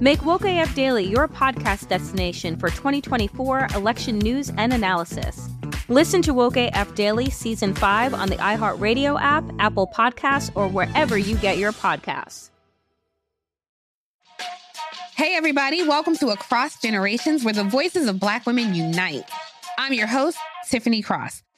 Make Woke AF Daily your podcast destination for 2024 election news and analysis. Listen to Woke AF Daily Season 5 on the iHeartRadio app, Apple Podcasts, or wherever you get your podcasts. Hey, everybody, welcome to Across Generations, where the voices of Black women unite. I'm your host, Tiffany Cross.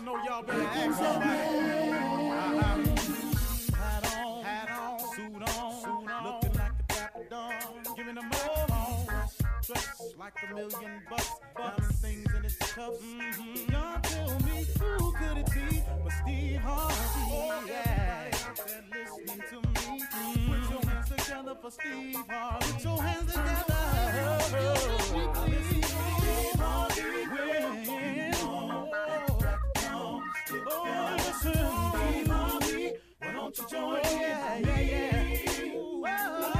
Don't know y'all better act somebody. Hat on, hat on, suit on, suit on, looking like the dapper dawn, giving them all on. Dressed like a million bucks, diamond things in its cuffs. Mm-hmm. Y'all tell me who could it be but Steve Harvey? Oh, yeah, they're listening to me. Mm-hmm. Put your hands together for Steve Harvey. Put your hands together. Steve Harvey. Listen, Steve why don't you join in? Yeah, yeah, yeah. Ooh, oh,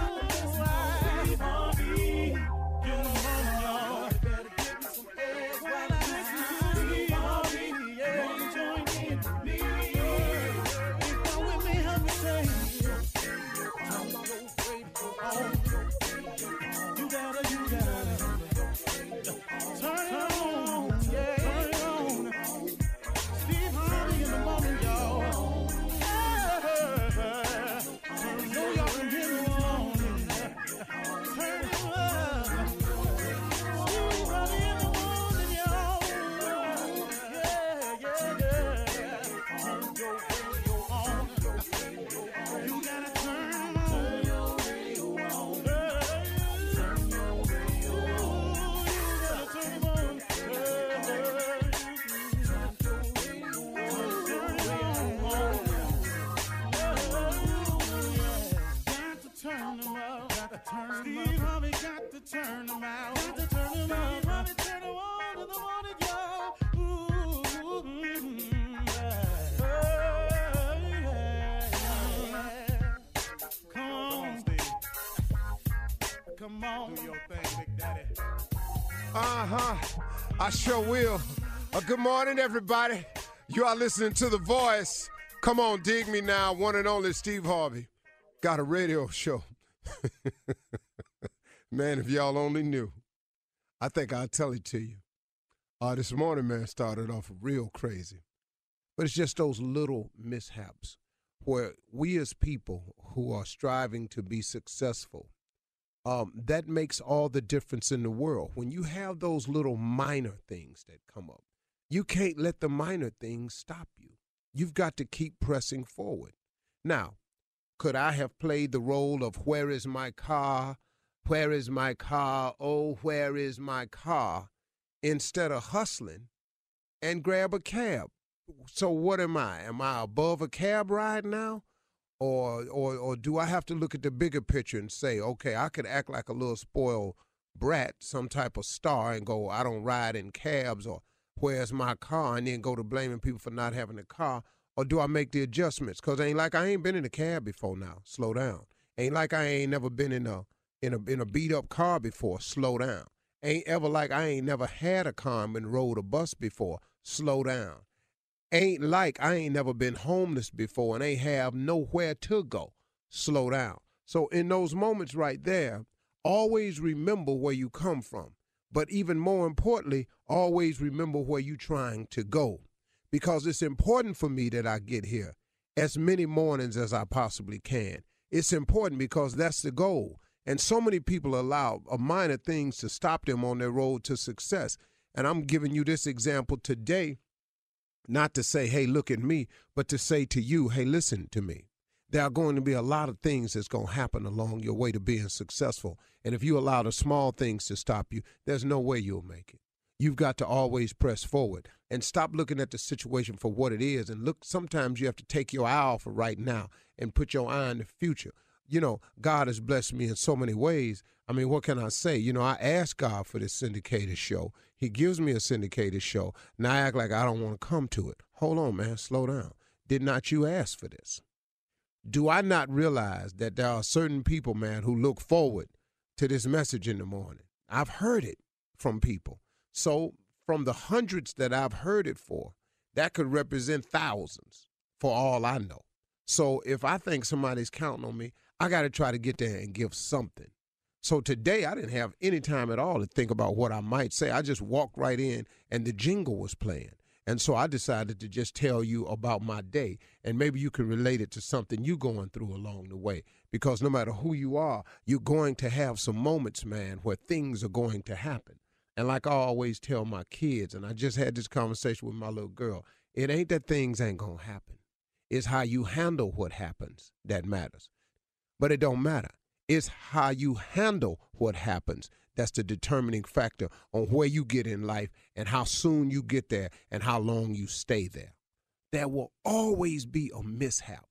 Come on. Do your thing, Big Daddy. Uh huh. I sure will. Uh, good morning, everybody. You are listening to The Voice. Come on, dig me now. One and only Steve Harvey. Got a radio show. man, if y'all only knew. I think I'll tell it to you. Uh, this morning, man, started off real crazy. But it's just those little mishaps where we as people who are striving to be successful um, that makes all the difference in the world. When you have those little minor things that come up, you can't let the minor things stop you. You've got to keep pressing forward. Now, could I have played the role of where is my car? Where is my car? Oh, where is my car? Instead of hustling and grab a cab. So what am I? Am I above a cab ride now? Or or or do I have to look at the bigger picture and say, okay, I could act like a little spoiled brat, some type of star, and go, I don't ride in cabs or where's my car, and then go to blaming people for not having a car? Or do I make the adjustments? Cause ain't like I ain't been in a cab before now. Slow down. Ain't like I ain't never been in a in a in a beat up car before. Slow down. Ain't ever like I ain't never had a car and rode a bus before. Slow down. Ain't like I ain't never been homeless before and ain't have nowhere to go. Slow down. So in those moments right there, always remember where you come from. But even more importantly, always remember where you're trying to go. Because it's important for me that I get here as many mornings as I possibly can. It's important because that's the goal. And so many people allow uh, minor things to stop them on their road to success. And I'm giving you this example today, not to say, hey, look at me, but to say to you, hey, listen to me. There are going to be a lot of things that's going to happen along your way to being successful. And if you allow the small things to stop you, there's no way you'll make it. You've got to always press forward and stop looking at the situation for what it is. And look, sometimes you have to take your eye off of right now and put your eye on the future you know, God has blessed me in so many ways. I mean, what can I say? You know, I asked God for this syndicated show. He gives me a syndicated show. Now I act like I don't want to come to it. Hold on, man. Slow down. Did not you ask for this? Do I not realize that there are certain people, man, who look forward to this message in the morning? I've heard it from people. So, from the hundreds that I've heard it for, that could represent thousands for all I know. So, if I think somebody's counting on me, I got to try to get there and give something. So today I didn't have any time at all to think about what I might say. I just walked right in and the jingle was playing. And so I decided to just tell you about my day. And maybe you can relate it to something you're going through along the way. Because no matter who you are, you're going to have some moments, man, where things are going to happen. And like I always tell my kids, and I just had this conversation with my little girl, it ain't that things ain't going to happen. It's how you handle what happens that matters. But it don't matter. It's how you handle what happens that's the determining factor on where you get in life and how soon you get there and how long you stay there. There will always be a mishap,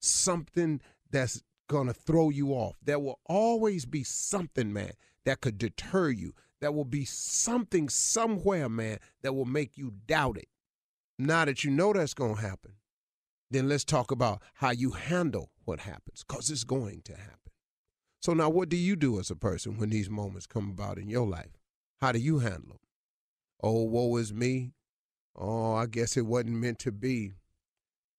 something that's going to throw you off. There will always be something, man, that could deter you. There will be something somewhere, man, that will make you doubt it. Now that you know that's going to happen, then let's talk about how you handle what happens, because it's going to happen. So now, what do you do as a person when these moments come about in your life? How do you handle them? Oh, woe is me. Oh, I guess it wasn't meant to be.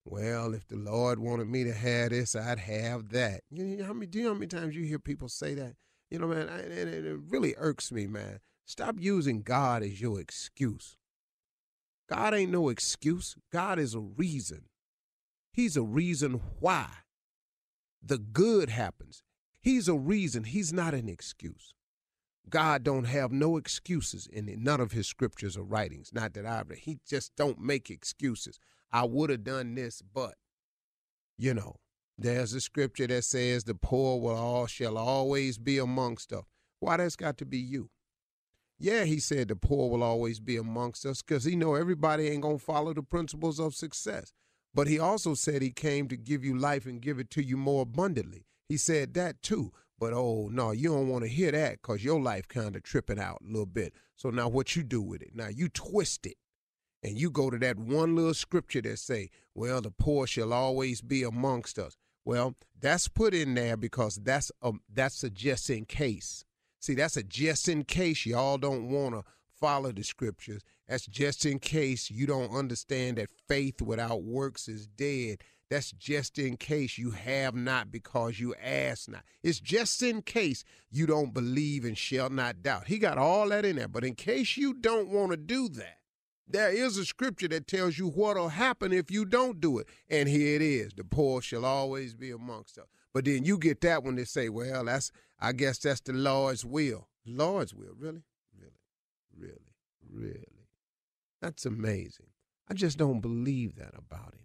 Well, if the Lord wanted me to have this, I'd have that. You know how many? Do you know how many times you hear people say that? You know, man, and it really irks me, man. Stop using God as your excuse. God ain't no excuse. God is a reason. He's a reason why the good happens. He's a reason. He's not an excuse. God don't have no excuses in none of his scriptures or writings. Not that I've read. he just don't make excuses. I would have done this, but you know, there's a scripture that says the poor will all shall always be amongst us. Why that's got to be you? Yeah, he said the poor will always be amongst us because he know everybody ain't gonna follow the principles of success. But he also said he came to give you life and give it to you more abundantly. He said that too. But oh no, you don't want to hear that because your life kind of tripping out a little bit. So now what you do with it? Now you twist it and you go to that one little scripture that say, well, the poor shall always be amongst us. Well, that's put in there because that's a that's a just in case. See, that's a just in case y'all don't want to follow the scriptures. That's just in case you don't understand that faith without works is dead. That's just in case you have not because you ask not. It's just in case you don't believe and shall not doubt. He got all that in there. But in case you don't want to do that, there is a scripture that tells you what'll happen if you don't do it. And here it is the poor shall always be amongst us. But then you get that when they say, well, that's I guess that's the Lord's will. Lord's will, really? Really, really, really. That's amazing. I just don't believe that about him.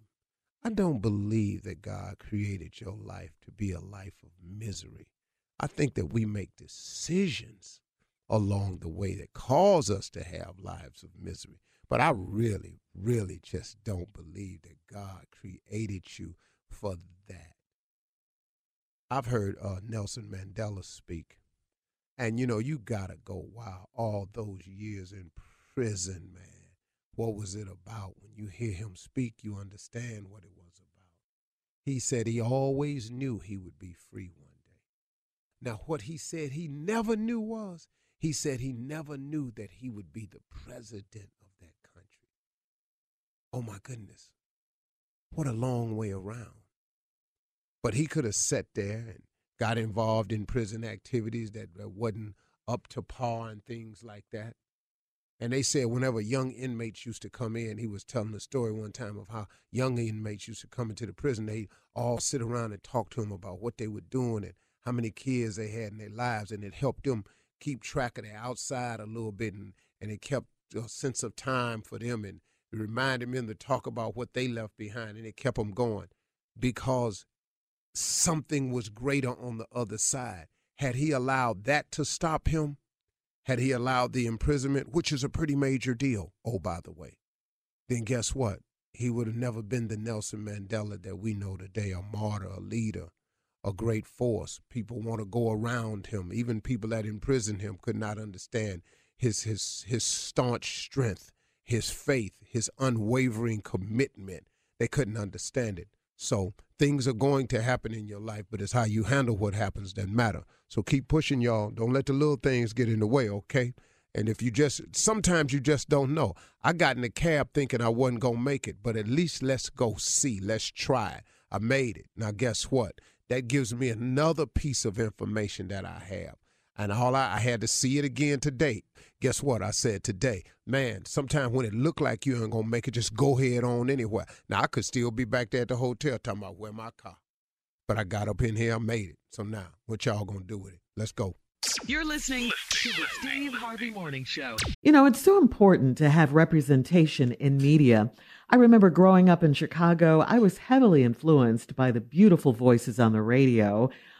I don't believe that God created your life to be a life of misery. I think that we make decisions along the way that cause us to have lives of misery. But I really, really just don't believe that God created you for that. I've heard uh, Nelson Mandela speak, and you know, you gotta go, wow, all those years in prison, man. What was it about? When you hear him speak, you understand what it was about. He said he always knew he would be free one day. Now, what he said he never knew was he said he never knew that he would be the president of that country. Oh my goodness. What a long way around. But he could have sat there and got involved in prison activities that, wasn't up to par and things like that. And they said whenever young inmates used to come in, he was telling a story one time of how young inmates used to come into the prison. They all sit around and talk to him about what they were doing and how many kids they had in their lives, and it helped them keep track of the outside a little bit, and, and it kept a sense of time for them, and it reminded them to talk about what they left behind, and it kept them going because something was greater on the other side. Had he allowed that to stop him, had he allowed the imprisonment, which is a pretty major deal, oh, by the way, then guess what? He would have never been the Nelson Mandela that we know today, a martyr, a leader, a great force. People want to go around him. Even people that imprisoned him could not understand his his his staunch strength, his faith, his unwavering commitment. They couldn't understand it. So things are going to happen in your life, but it's how you handle what happens that matter. So keep pushing, y'all. Don't let the little things get in the way, okay? And if you just sometimes you just don't know. I got in the cab thinking I wasn't gonna make it, but at least let's go see. Let's try. I made it. Now guess what? That gives me another piece of information that I have. And all I, I had to see it again today. Guess what? I said today, man, sometimes when it look like you ain't gonna make it, just go head on anywhere. Now I could still be back there at the hotel talking about where my car. But I got up in here, I made it. So now, what y'all gonna do with it? Let's go. You're listening to the Steve Harvey Morning Show. You know, it's so important to have representation in media. I remember growing up in Chicago, I was heavily influenced by the beautiful voices on the radio.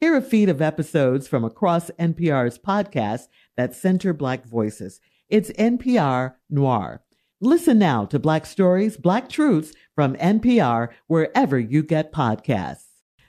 Hear a feed of episodes from across NPR's podcasts that center Black voices. It's NPR Noir. Listen now to Black Stories, Black Truths from NPR wherever you get podcasts.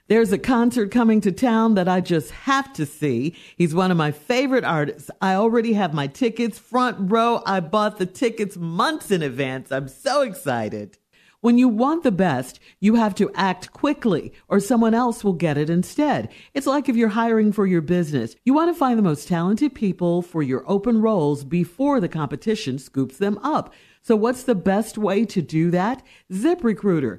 There's a concert coming to town that I just have to see. He's one of my favorite artists. I already have my tickets front row. I bought the tickets months in advance. I'm so excited. When you want the best, you have to act quickly or someone else will get it instead. It's like if you're hiring for your business. You want to find the most talented people for your open roles before the competition scoops them up. So what's the best way to do that? ZipRecruiter.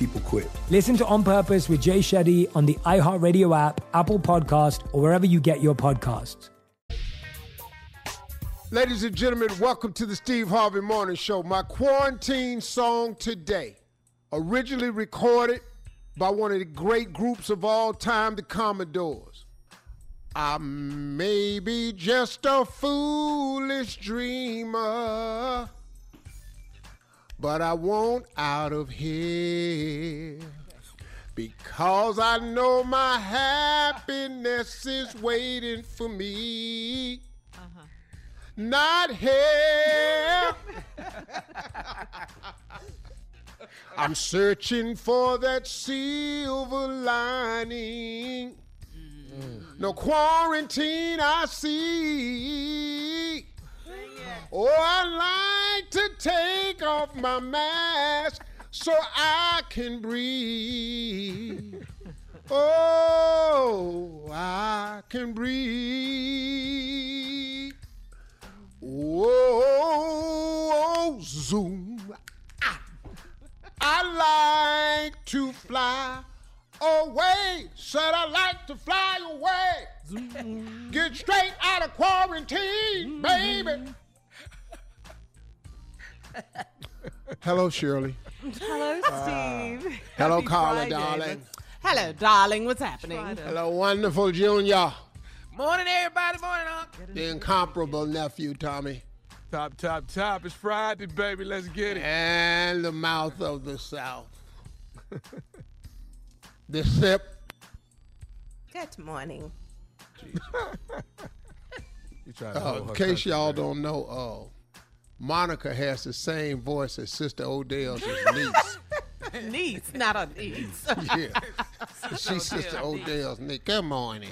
People quit. Listen to On Purpose with Jay Shetty on the iHeartRadio app, Apple Podcast, or wherever you get your podcasts. Ladies and gentlemen, welcome to the Steve Harvey Morning Show. My quarantine song today, originally recorded by one of the great groups of all time, the Commodores. I may be just a foolish dreamer, but I want out of here. Because I know my happiness is waiting for me. Not here. I'm searching for that silver lining. Mm. No quarantine I see. Oh, I like to take off my mask so I can breathe. Oh, I can breathe. Whoa, zoom. Ah. I like to fly away. Said I like to fly away. Get straight out of quarantine, baby. Hello, Shirley. Hello, uh, Steve. Hello, Happy Carla, Friday. darling. Hello, darling. What's happening? Hello, wonderful Junior. Morning, everybody. Morning, Unc. The incomparable nephew, Tommy. Top, top, top. It's Friday, baby. Let's get it. And the mouth of the South. the sip. Good morning. You to Uh, in case y'all man. don't know, uh, Monica has the same voice as Sister Odell's niece. niece, not a niece. yeah. She's Sister Odell's niece. Good morning.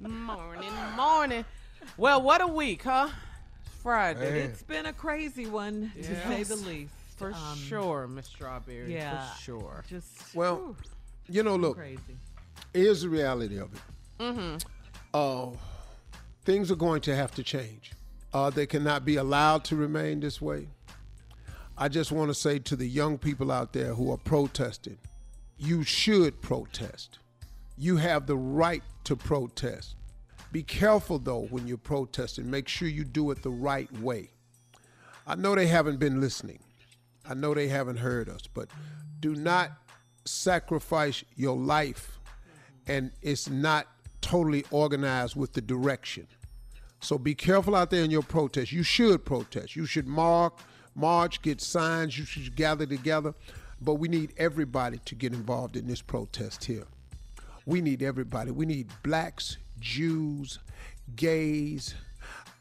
morning, morning. Well, what a week, huh? Friday. It's been a crazy one, to say the least. For Um, sure, Miss Strawberry. Yeah. For sure. Just Well, whew, you know, look, crazy. here's the reality of it. Mm-hmm. Uh, things are going to have to change. Uh, they cannot be allowed to remain this way. I just want to say to the young people out there who are protesting, you should protest. You have the right to protest. Be careful though when you're protesting. Make sure you do it the right way. I know they haven't been listening. I know they haven't heard us, but do not sacrifice your life and it's not totally organized with the direction. So be careful out there in your protest. You should protest. You should mark, march, get signs. You should gather together. But we need everybody to get involved in this protest here. We need everybody. We need blacks, Jews, gays,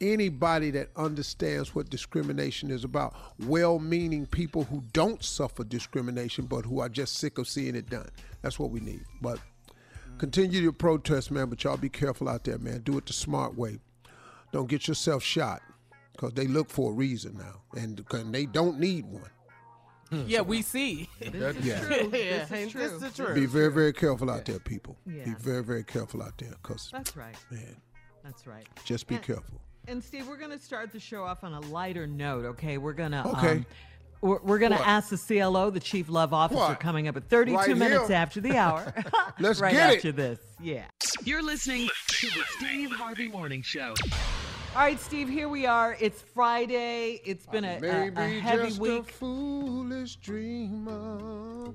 anybody that understands what discrimination is about. Well meaning people who don't suffer discrimination, but who are just sick of seeing it done. That's what we need. But continue your protest, man, but y'all be careful out there, man. Do it the smart way. Don't get yourself shot because they look for a reason now, and, and they don't need one. Hmm. Yeah, we see. This is yeah. true. Yeah, This is true. This is true. Be very, very careful out there, people. Yeah. Be very, very careful out there because, That's right. man, That's right. just be And- careful. And Steve, we're going to start the show off on a lighter note. Okay, we're going to. Okay. Um, we're, we're going to ask the CLO, the Chief Love Officer, What? coming up at 32 Right minutes here? after the hour. Let's right get it. after this. Yeah. You're listening to the Steve Harvey Morning Show. All right, Steve, here we are. It's Friday. It's been a, a, a heavy just a week. foolish dreamer.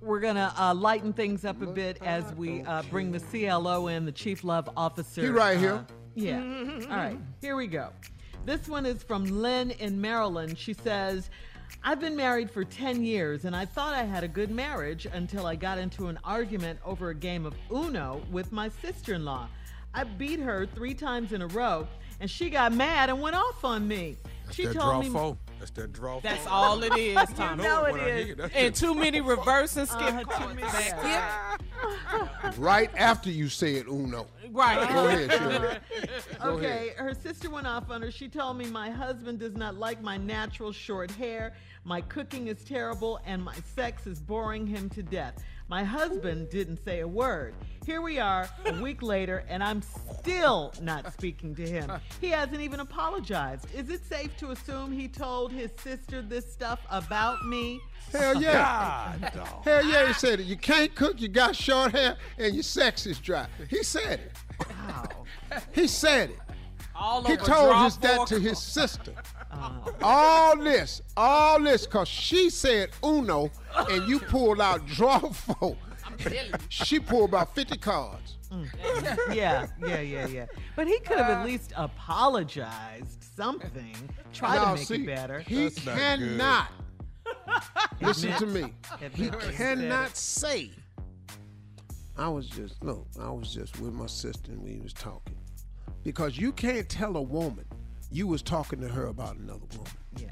We're going to uh, lighten things up a bit as we uh, bring the CLO in, the Chief Love Officer. He right here. Yeah. All right, here we go. This one is from Lynn in Maryland. She says, I've been married for 10 years and I thought I had a good marriage until I got into an argument over a game of Uno with my sister in law. I beat her three times in a row and she got mad and went off on me. she that told me. four. That's that draw That's four. all it is, Tommy. know it When I hear is. it, that's And too many reverse and skip Uh, too cards. many- Skip. Right after you said Uno. Right. Go ahead, Shirley. Go okay, her sister went off on her. She told me my husband does not like my natural short hair, my cooking is terrible, and my sex is boring him to death. My husband didn't say a word. Here we are, a week later, and I'm still not speaking to him. He hasn't even apologized. Is it safe to assume he told his sister this stuff about me? Hell yeah. God, dog. Hell yeah, he said it. You can't cook, you got short hair, and your sex is dry. He said it. Wow. He said it. All He told draw his, that to his sister. All this, all this, because she said Uno, and you pulled out draw four. She pulled about 50 cards. yeah, yeah, yeah, yeah. But he could have at uh, least apologized something. Try Now, to make see, it better. He That's not cannot. Listen to me. Admit He what he cannot say. I was just look. I was just with my sister and we was talking, because you can't tell a woman you was talking to her about another woman. Yeah.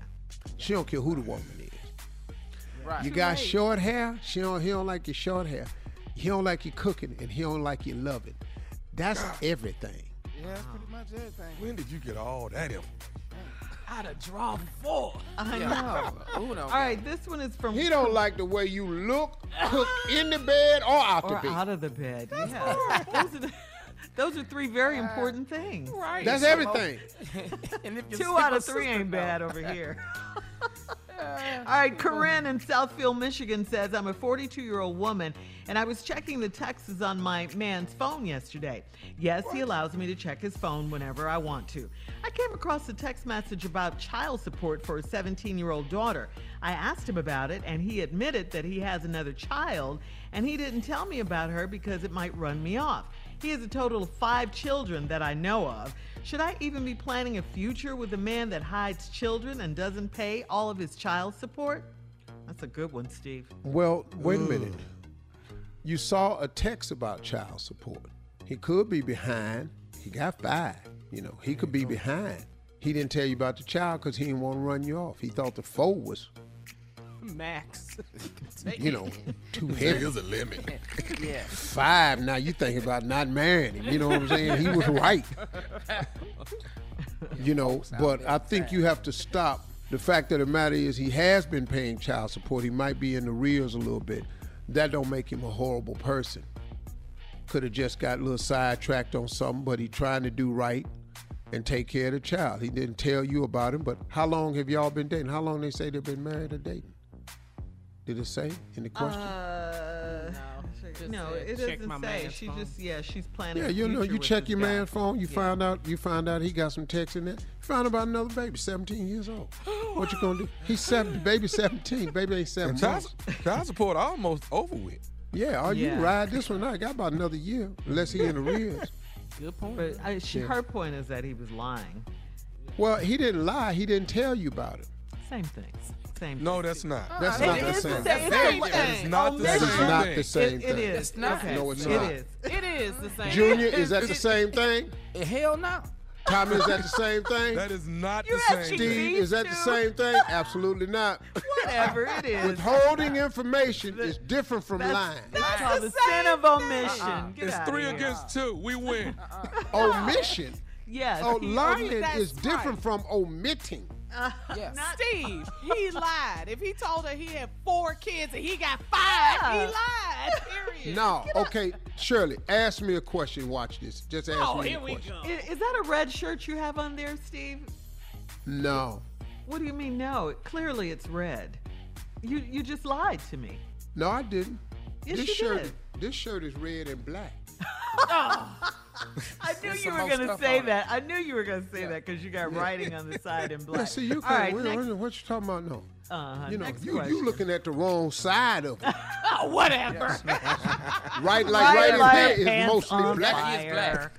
She don't care who the woman is. Right. You got short hair. She don't. He don't like your short hair. He don't like you cooking, and he don't like you loving. That's everything. Yeah, that's pretty much everything. When did you get all that information? I'd have drawn four. I know. Uno. All right, this one is from He don't like the way you look, cook in the bed or out or the bed. out of the bed. Yeah. those, are the, those are three very uh, important things. Right. That's So- everything. and if Two out of three ain't know. bad over here. Uh, All right, Corinne in Southfield, Michigan says, I'm a 42 year old woman and I was checking the texts on my man's phone yesterday. Yes, he allows me to check his phone whenever I want to. I came across a text message about child support for a 17 year old daughter. I asked him about it and he admitted that he has another child and he didn't tell me about her because it might run me off. He has a total of five children that I know of. Should I even be planning a future with a man that hides children and doesn't pay all of his child support? That's a good one, Steve. Well, wait a minute. You saw a text about child support. He could be behind. He got five. You know, he could be behind. He didn't tell you about the child because he didn't want to run you off. He thought the four was Max. You know, too There heavy. is a limit. yeah. Five. Now you thinking about not marrying him. You know what I'm saying? He was right. You know, but I think you have to stop. The fact of the matter is, he has been paying child support. He might be in the rears a little bit. That don't make him a horrible person. Could have just got a little sidetracked on something, but he trying to do right and take care of the child. He didn't tell you about him, but how long have y'all been dating? How long they say they've been married or dating? Did it say in the question? Uh, Just no, said, it doesn't my say. She phone. just yeah, she's planning. Yeah, you know, you check your guy. man's phone. You Yeah. find out, you find out he got some texts in there. You found out another baby, 17 years old. What you gonna do? He's seven, baby 17. Baby ain't seven And child, child support almost over with. Yeah, oh, you Yeah. ride this one out. Got about another year, unless he in the rears. Good point. But I, she, Yeah. her point is that he was lying. Well, he didn't lie. He didn't tell you about it. Same thing. Same. No, that's not. Oh, that's It not the oh, is same. same thing. thing. That is not the That is same not thing. the same thing. it is. It's not. No, it's not. is. It is the same. Junior, is that the same thing? Hell no. Tommy, is that the same thing? That is not You the same thing. Steve, is that the same thing? Absolutely not. Whatever it is. Withholding information is different from That's, lying. that's called the sin of omission. Uh-uh. Get It's three here. against two. We win. Uh-uh. Omission. Yes. Oh, lying is different from omitting. Uh, yeah. Steve, he lied. If he told her he had four kids and he got five, he lied. Period. No, okay, Shirley, ask me a question. Watch this. Just ask me. Oh, me here a we question. go. Is, is that a red shirt you have on there, Steve? No, What do you mean? No, clearly it's red. You you just lied to me. no, I didn't. Yes, this you shirt, did. this shirt is red and black. I knew There's you were going to say that. I knew you were going to say that because you got writing on the side in black. Yeah, see, you All can't. right, wait, next, wait, what you talking about? No, uh, you know, you question. you looking at the wrong side of it. Oh, whatever. right, like right, in like there is pants mostly on black. fire.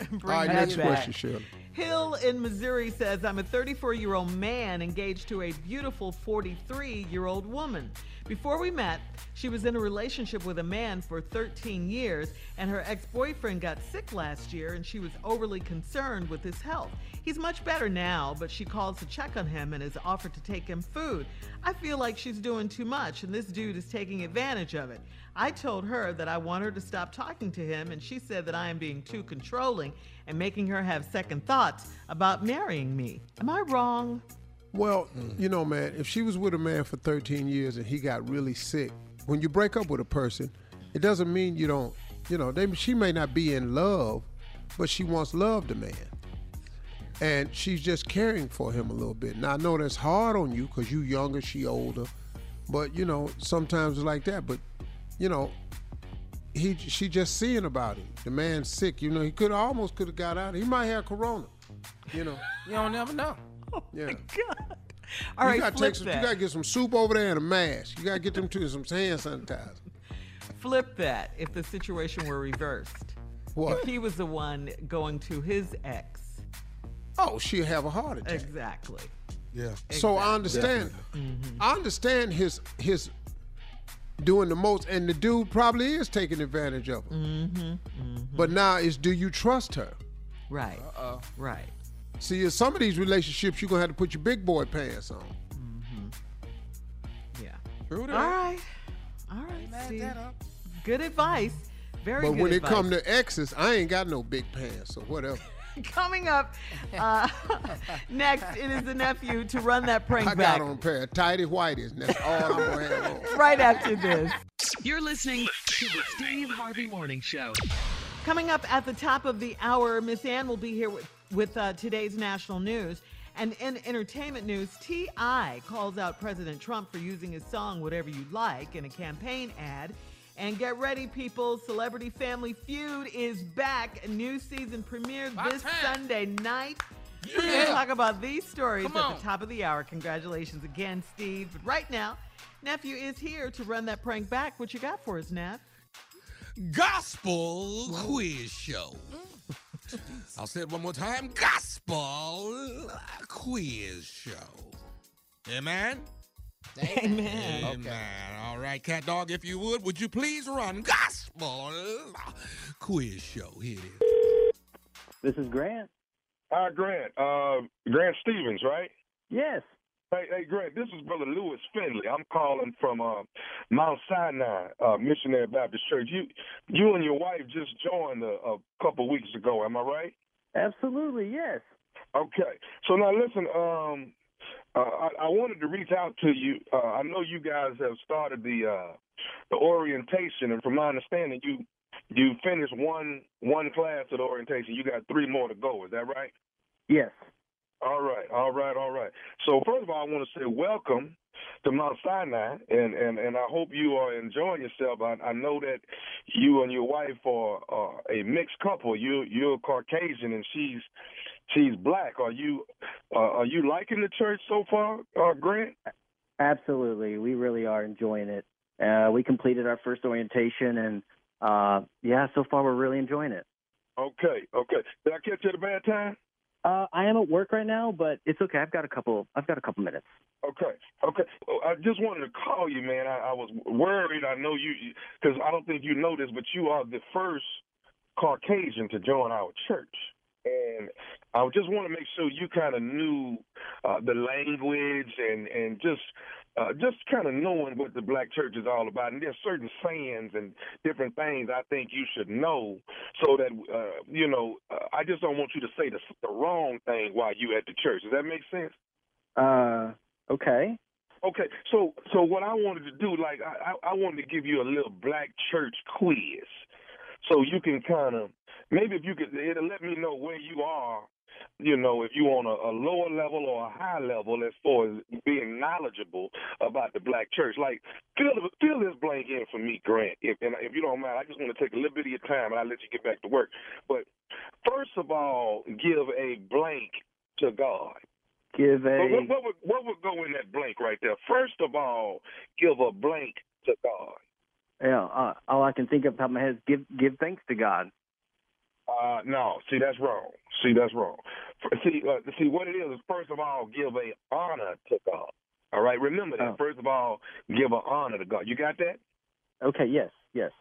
All Bring right, that next back. question, Shirley. Hill in Missouri says, I'm a 34 year old man engaged to a beautiful 43 year old woman. Before we met, she was in a relationship with a man for 13 years, and her ex boyfriend got sick last year, and she was overly concerned with his health. He's much better now, but she calls to check on him and has offered to take him food. I feel like she's doing too much, and this dude is taking advantage of it. I told her that I want her to stop talking to him, and she said that I am being too controlling and making her have second thoughts about marrying me. Am I wrong? Well, you know, man, if she was with a man for 13 years and he got really sick, when you break up with a person, it doesn't mean you don't, you know, they, she may not be in love, but she wants love the man. And she's just caring for him a little bit. Now, I know that's hard on you because you younger, she older, but, you know, sometimes it's like that. But, you know, he she just seeing about him. The man's sick, you know, he could almost could have got out. He might have corona, you know. You don't never know. Yeah. God. All right, you gotta flip take some, that. you gotta get some soup over there and a mask. You gotta get them to some hand sanitizer. Flip that if the situation were reversed. What? If he was the one going to his ex. Oh, she'll have a heart attack. Exactly. Yeah. So I understand. I understand his his doing the most, and the dude probably is taking advantage of her. Mm-hmm. But now is do you trust her? Right. Uh-oh. Right. See, in some of these relationships, you're gonna have to put your big boy pants on. Yeah. True All that. right. All right, Steve. Good advice. Very But good when it advice. come to exes, I ain't got no big pants or whatever. Coming up uh, next, it is the nephew to run that prank I back. got on a pair of tighty whities, and that's all I'm gonna have on. Right after this. You're listening to the Steve Harvey Morning Show. Coming up at the top of the hour, Miss Ann will be here with, with uh, today's national news. And in entertainment news, T.I. calls out President Trump for using his song Whatever You Like in a campaign ad. And get ready, people. Celebrity Family Feud is back. A new season premieres this Sunday night. We're going to talk about these stories Come at on. the top of the hour. Congratulations again, Steve. But right now, Nephew is here to run that prank back. What you got for us, Neff? Gospel quiz show. I'll say it one more time. Gospel quiz show. Amen. Amen. Amen. All right, cat dog, if you would, would you please run gospel quiz show? Here it is. This is Grant. Hi, Grant. Uh, Grant Stevens, right? Yes. Hey, hey, Grant, this is Brother Lewis Finley. I'm calling from uh, Mount Sinai uh, Missionary Baptist Church. You, you and your wife just joined a, a couple weeks ago. Am I right? Absolutely, yes. Okay. So now listen. Um, uh, I, I wanted to reach out to you. Uh, I know you guys have started the uh, the orientation, and from my understanding, you you finished one one class of the orientation. You got three more to go. Is that right? Yes. All right, all right, all right. So first of all, I want to say welcome to Mount Sinai, and and and I hope you are enjoying yourself. I, I know that you and your wife are, are a mixed couple. You you're Caucasian and she's she's black. Are you uh, are you liking the church so far, uh, Grant? Absolutely. We really are enjoying it. Uh, we completed our first orientation, and uh, yeah, so far we're really enjoying it. Okay, okay. Did I catch you at a bad time? Uh, I am at work right now, but it's okay. I've got a couple. I've got a couple minutes. Okay, okay. I just wanted to call you, man. I, I was worried. I know you because I don't think you know this, but you are the first Caucasian to join our church, and I just want to make sure you kind of knew uh, the language and and just uh, just kind of knowing what the black church is all about. And there's certain sayings and different things I think you should know so that, uh, you know, uh, I just don't want you to say the, the wrong thing while you at the church. Does that make sense? Uh, okay. Okay, so so what I wanted to do, like I, I wanted to give you a little black church quiz, so you can kind of maybe if you could, it'll let me know where you are you know, if you on a, a lower level or a high level as far as being knowledgeable about the black church. Like, fill fill this blank in for me, Grant. If and if you don't mind, I just want to take a little bit of your time and I'll let you get back to work. But first of all, give a blank to God. Give a what, what, would what would go in that blank right there? First of all, give a blank to God. Yeah, uh, all I can think of top of my head is give give thanks to God. Uh, no, see that's wrong. See that's wrong. See, uh, see what it is is first of all give a honor to God. All right, remember that. Oh. First of all, give a honor to God. You got that? Okay. Yes. Yes.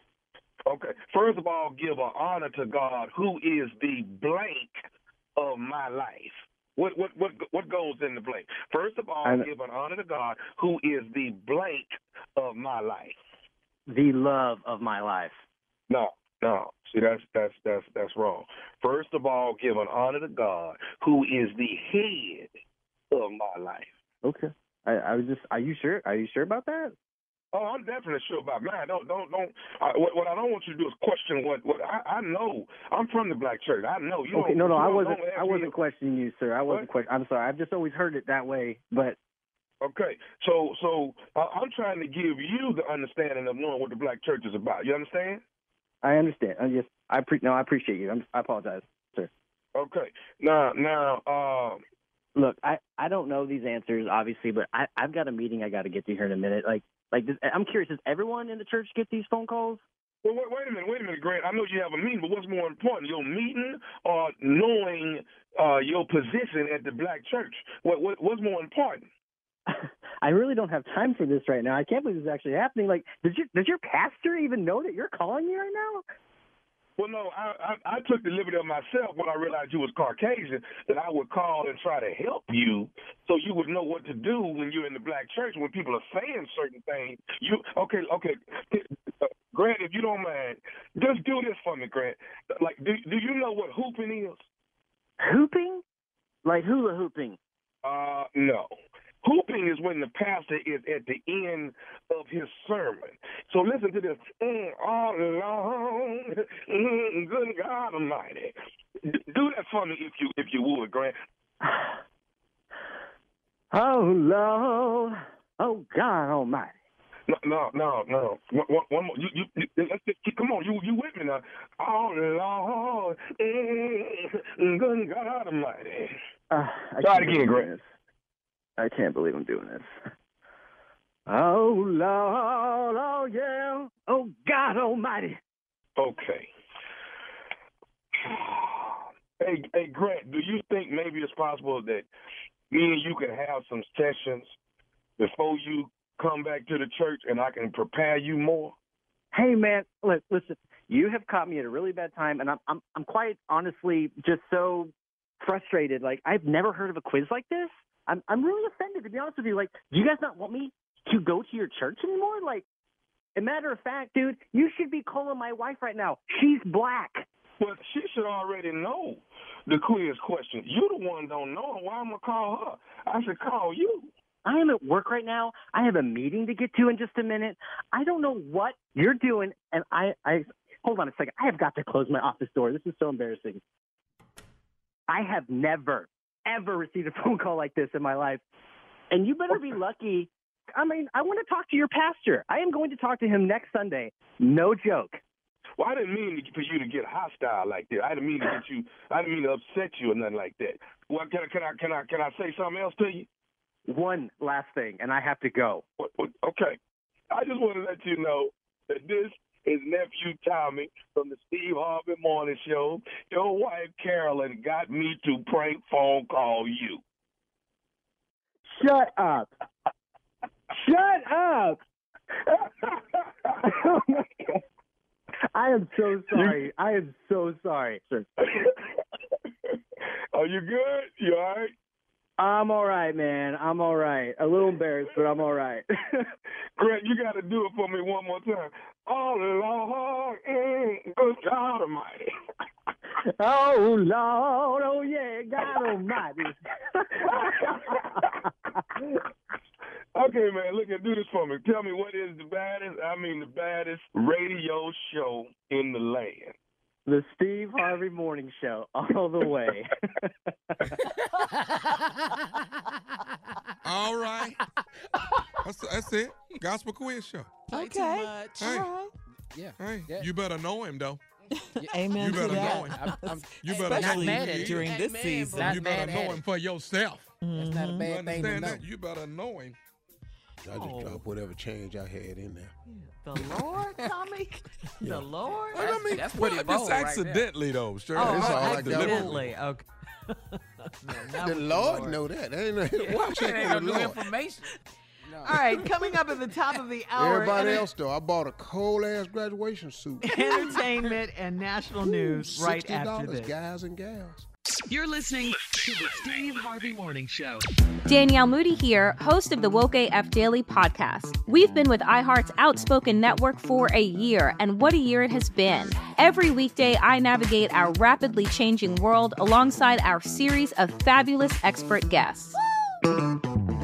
Okay. First of all, give a honor to God, who is the blank of my life. What what what what goes in the blank? First of all, I- give an honor to God, who is the blank of my life. The love of my life. No, no. See, that's that's that's that's wrong. First of all, give an honor to God, who is the head of my life. Okay. I, I was just. Are you sure? Are you sure about that? Oh, I'm definitely sure about mine. Don't don't don't. I, what, what I don't want you to do is question what what I, I know. I'm from the black church. I know you. Okay, no, no, I wasn't. I wasn't questioning you, sir. I wasn't question. I'm sorry. I've just always heard it that way. But Okay, so so uh, I'm trying to give you the understanding of knowing what the black church is about. You understand? I understand. I just. I pre. No, I appreciate you. I'm, I apologize, sir. Okay. Now now uh, Look, I I don't know these answers obviously, but I I've got a meeting I got to get to here in a minute. Like like I'm curious. Does everyone in the church get these phone calls? well, wait, wait a minute, wait a minute, Grant. I know you have a meeting, but what's more important, your meeting or knowing uh, your position at the black church? What, what what's more important? I really don't have time for this right now. I can't believe this is actually happening. Like, does your does your pastor even know that you're calling me right now? Well, no, I, I I took the liberty of myself when I realized you was Caucasian that I would call and try to help you so you would know what to do when you're in the black church when people are saying certain things. You okay? Okay, uh, Grant, if you don't mind, just do this for me, Grant. Like, do do you know what hooping is? Hooping? Like hula hooping? Uh, no. Hooping is when the pastor is at the end of his sermon. So listen to this. Mm, all along, mm, good God Almighty. D- do that for me if you if you would, Grant. Oh Lord, oh God Almighty. No, no, no, no. One, one, more. You, you, you, let's just come on. You, you with me now? Oh Lord, mm, good God Almighty. Uh, I Try it again, Grant. I can't believe I'm doing this. Oh Lord, oh yeah, oh God Almighty. Okay. Hey, hey, Grant, do you think maybe it's possible that me and you can have some sessions before you come back to the church and I can prepare you more? Hey man, look, listen. You have caught me at a really bad time, and I'm I'm I'm quite honestly just so frustrated. Like I've never heard of a quiz like this. I'm I'm really offended to be honest with you. Like, do you guys not want me to go to your church anymore? Like, a matter of fact, dude, you should be calling my wife right now. She's black. But she should already know the quiz question. You the one don't know. Why am I call her? I should call you. I am at work right now. I have a meeting to get to in just a minute. I don't know what you're doing, and I, I hold on a second. I have got to close my office door. This is so embarrassing. I have never, ever received a phone call like this in my life, and you better be lucky. I mean, I want to talk to your pastor. I am going to talk to him next Sunday. No joke. Well, I didn't mean for you to get hostile like that. I didn't mean to get you. I didn't mean to upset you or nothing like that. Well, can I can I can I can I say something else to you? One last thing, and I have to go. Okay, I just want to let you know that this is nephew Tommy from the Steve Harvey Morning Show. Your wife Carolyn got me to prank phone call you. Shut up. Shut up. oh. I am so sorry. I am so sorry, sir. Are you good? You all right? I'm all right, man. I'm all right. A little embarrassed, but I'm all right. Greg, you got to do it for me one more time. Oh, Lord, good God Almighty. oh, Lord, oh, yeah, God Almighty. okay, man, look, do this for me. Tell me what is the baddest, I mean the baddest radio show in the land. The Steve Harvey Morning Show, all the way. All right. That's, that's it. Gospel quiz show. Play too Okay. much. Hey. All right. Yeah. Hey, Yeah. you better know him though. Amen You to better that. know him. I'm, I'm, You better know Especially mad at him. it. during this mad, season. Not You better mad know him for yourself. Mm-hmm. That's not a bad You thing to understand know. You better know him. I just Oh. dropped whatever change I had in there. The Lord, Tommy. The Lord. Well, I mean, that's well, pretty just bold right accidentally though. Straight Oh. It's all Like like that. accidentally. Okay. No, not The with Lord know that. Ain't no, why That ain't no new information. No. All right, coming up at the top of the hour. Everybody enter- else though, I bought a cold ass graduation suit. Entertainment and national news right after this. guys and gals. You're listening to the Steve Harvey Morning Show. Danielle Moody here, host of the Woke AF Daily podcast. We've been with iHeart's Outspoken Network for a year, and what a year it has been. Every weekday, I navigate our rapidly changing world alongside our series of fabulous expert guests.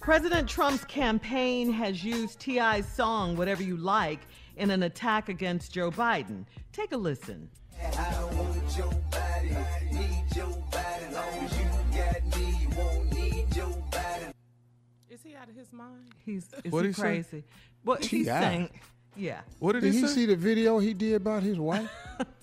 President Trump's campaign has used T.I.'s song, Whatever You Like, in an attack against Joe Biden. Take a listen. Is he out of his mind? He's is What'd he he say? crazy? What he's T.I.. saying? Yeah. What did, he, see the video he did about his wife?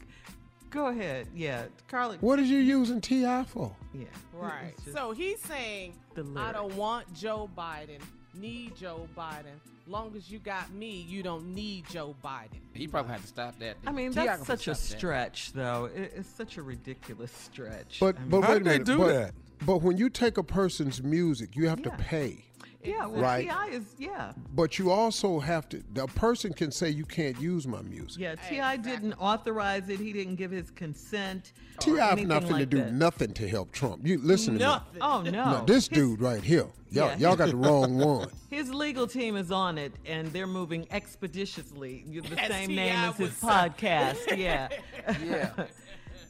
Go ahead. Yeah, Carly. what did you using Ti for? Yeah. Right. So he's saying, I don't want Joe Biden, need Joe Biden. Long as you got me, you don't need Joe Biden. He probably had to stop that. I mean, T.I. that's gonna such a stop that. stretch, though. It, it's such a ridiculous stretch. But I mean- but How'd wait a they do but, that? But when you take a person's music, you have Yeah. to pay. Yeah, well, Right. Ti is yeah, But you also have to. The person can say you can't use my music. yeah. Ti didn't authorize it. He didn't give his consent. Ti have anything nothing to like do that. nothing to help Trump. You listen to me. Nothing. Oh no. No, this dude right here. Y'all, Yeah. y'all got the wrong one. His legal team is on it, and they're moving expeditiously. The same name as his podcast. Yeah. Yeah.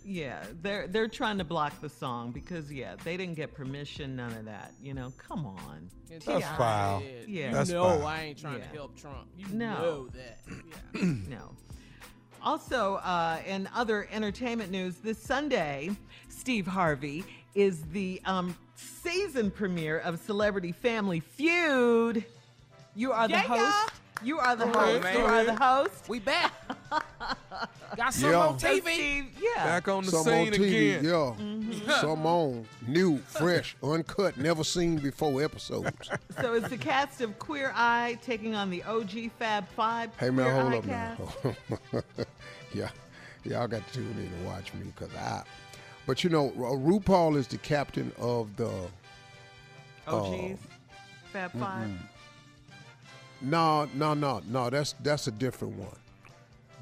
Yeah. They're they're trying to block the song because yeah, they didn't get permission. None of that. You know, come on. And That's foul. Yeah. You That's know foul. I ain't trying Yeah. to help Trump. You No. know that. Yeah. no. Also, uh, in other entertainment news, this Sunday, Steve Harvey is the um, season premiere of Celebrity Family Feud. You are the Yeah, yeah. host. You are the Go ahead, host. man. You are the host. We back. Got some Yeah. on TV. Yeah. Back on the Some scene on TV, again. yeah. Mm-hmm. Some on new, fresh, uncut, never seen before episodes. So it's the cast of Queer Eye taking on the OG Fab Five. Hey man, Queer hold Eye up cast. now. yeah, y'all got to tune in and watch me because I. But you know, Ru- RuPaul is the captain of the. Uh, OGs, Fab 5 No, no, no, no. That's that's a different one.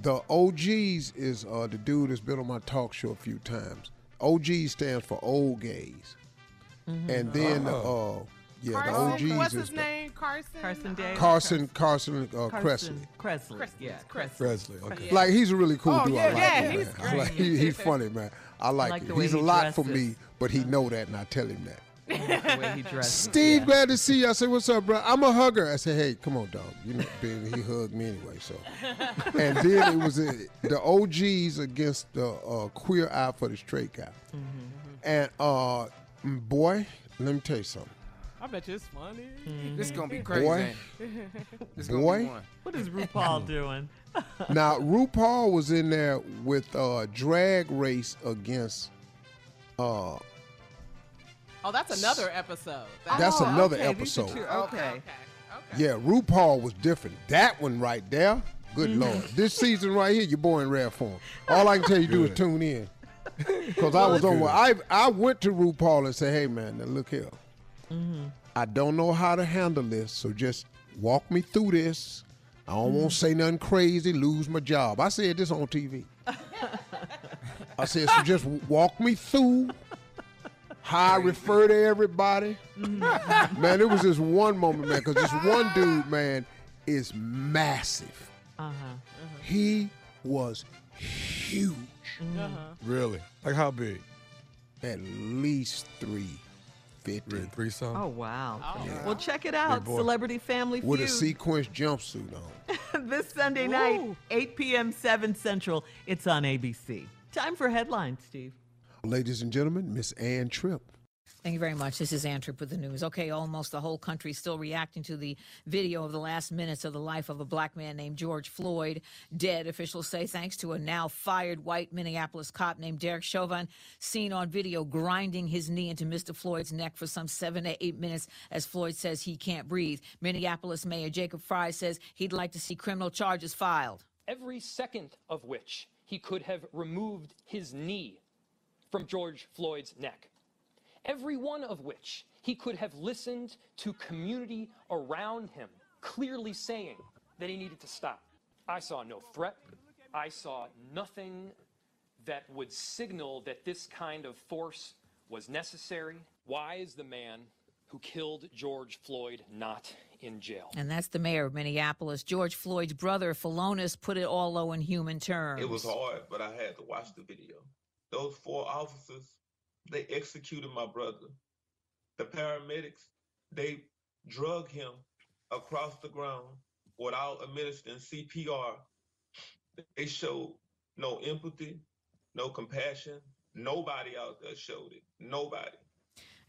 The OGs is uh, the dude that's been on my talk show a few times. OG stands for old gays, and then uh, yeah, the OGs what's is his name? Carson. Carson Davis. Carson Carson uh, Carson Kressley. Kressley. Yeah, Kressley. Presley. Okay. Like he's a really cool Oh, dude. yeah, I like yeah, him, he's man. I great. like, he, he's funny, man. I like, like him. the way He's a he lot for me, but he know that, and I tell him that. The way he dresses. Steve, yeah. glad to see you. I said, "What's up, bro?" I'm a hugger. I said, "Hey, come on, dog. You know, being he hugged me anyway." So, and then it was the OGs against the uh, queer eye for the straight guy. Mm-hmm. And uh, mm, boy, let me tell you something. I bet you it's funny. This gonna be crazy. Boy. ain't it? This gonna Boy. be. What is RuPaul doing? now RuPaul was in there with uh drag race against uh Oh, that's another episode. That's Oh, another okay, episode. two- Okay. yeah, RuPaul was different. That one right there, good Mm-hmm. lord. This season right here, your boy in rare form. All I can tell you do is tune in. Cause I was on good. I I went to RuPaul and said, hey man, now look here. Mm-hmm. I don't know how to handle this, so just walk me through this. I don't Mm-hmm. want to say nothing crazy, lose my job. I said this on TV. I said, so just walk me through how I refer to everybody. Mm-hmm. man, it was just one moment, man, because this one dude, man, is massive. Uh-huh. He was huge. Uh-huh. Really? Like how big? At least three fifty. Three something? Oh wow! Yeah. Well, check it out. boy. Celebrity Family With a Feud. sequence jumpsuit on. this Sunday night, 8 p.m. 7 Central. It's on ABC. Time for headlines, Steve. Ladies and gentlemen, Miss Ann Tripp. Thank you very much. This is Ann Tripp with the news. Okay, almost the whole country still reacting to the video of the last minutes of the life of a black man named George Floyd, dead, officials say, thanks to a now fired white Minneapolis cop named Derek Chauvin, seen on video grinding his knee into Mr. Floyd's neck for some seven to eight minutes as Floyd says he can't breathe. Minneapolis Mayor Jacob Frey says he'd like to see criminal charges filed. every second of which he could have removed his knee from George Floyd's neck. Every one of which he could have listened to community around him clearly saying that he needed to stop. I saw no threat. I saw nothing that would signal that this kind of force was necessary. Why is the man who killed George Floyd not in jail? And that's the mayor of Minneapolis. George Floyd's brother, Philonise, put it all low in human terms. It was hard, but I had to watch the video. Those four officers, they executed my brother. The paramedics, they drug him across the ground without administering CPR. They showed no empathy, no compassion. Nobody out there showed it. Nobody.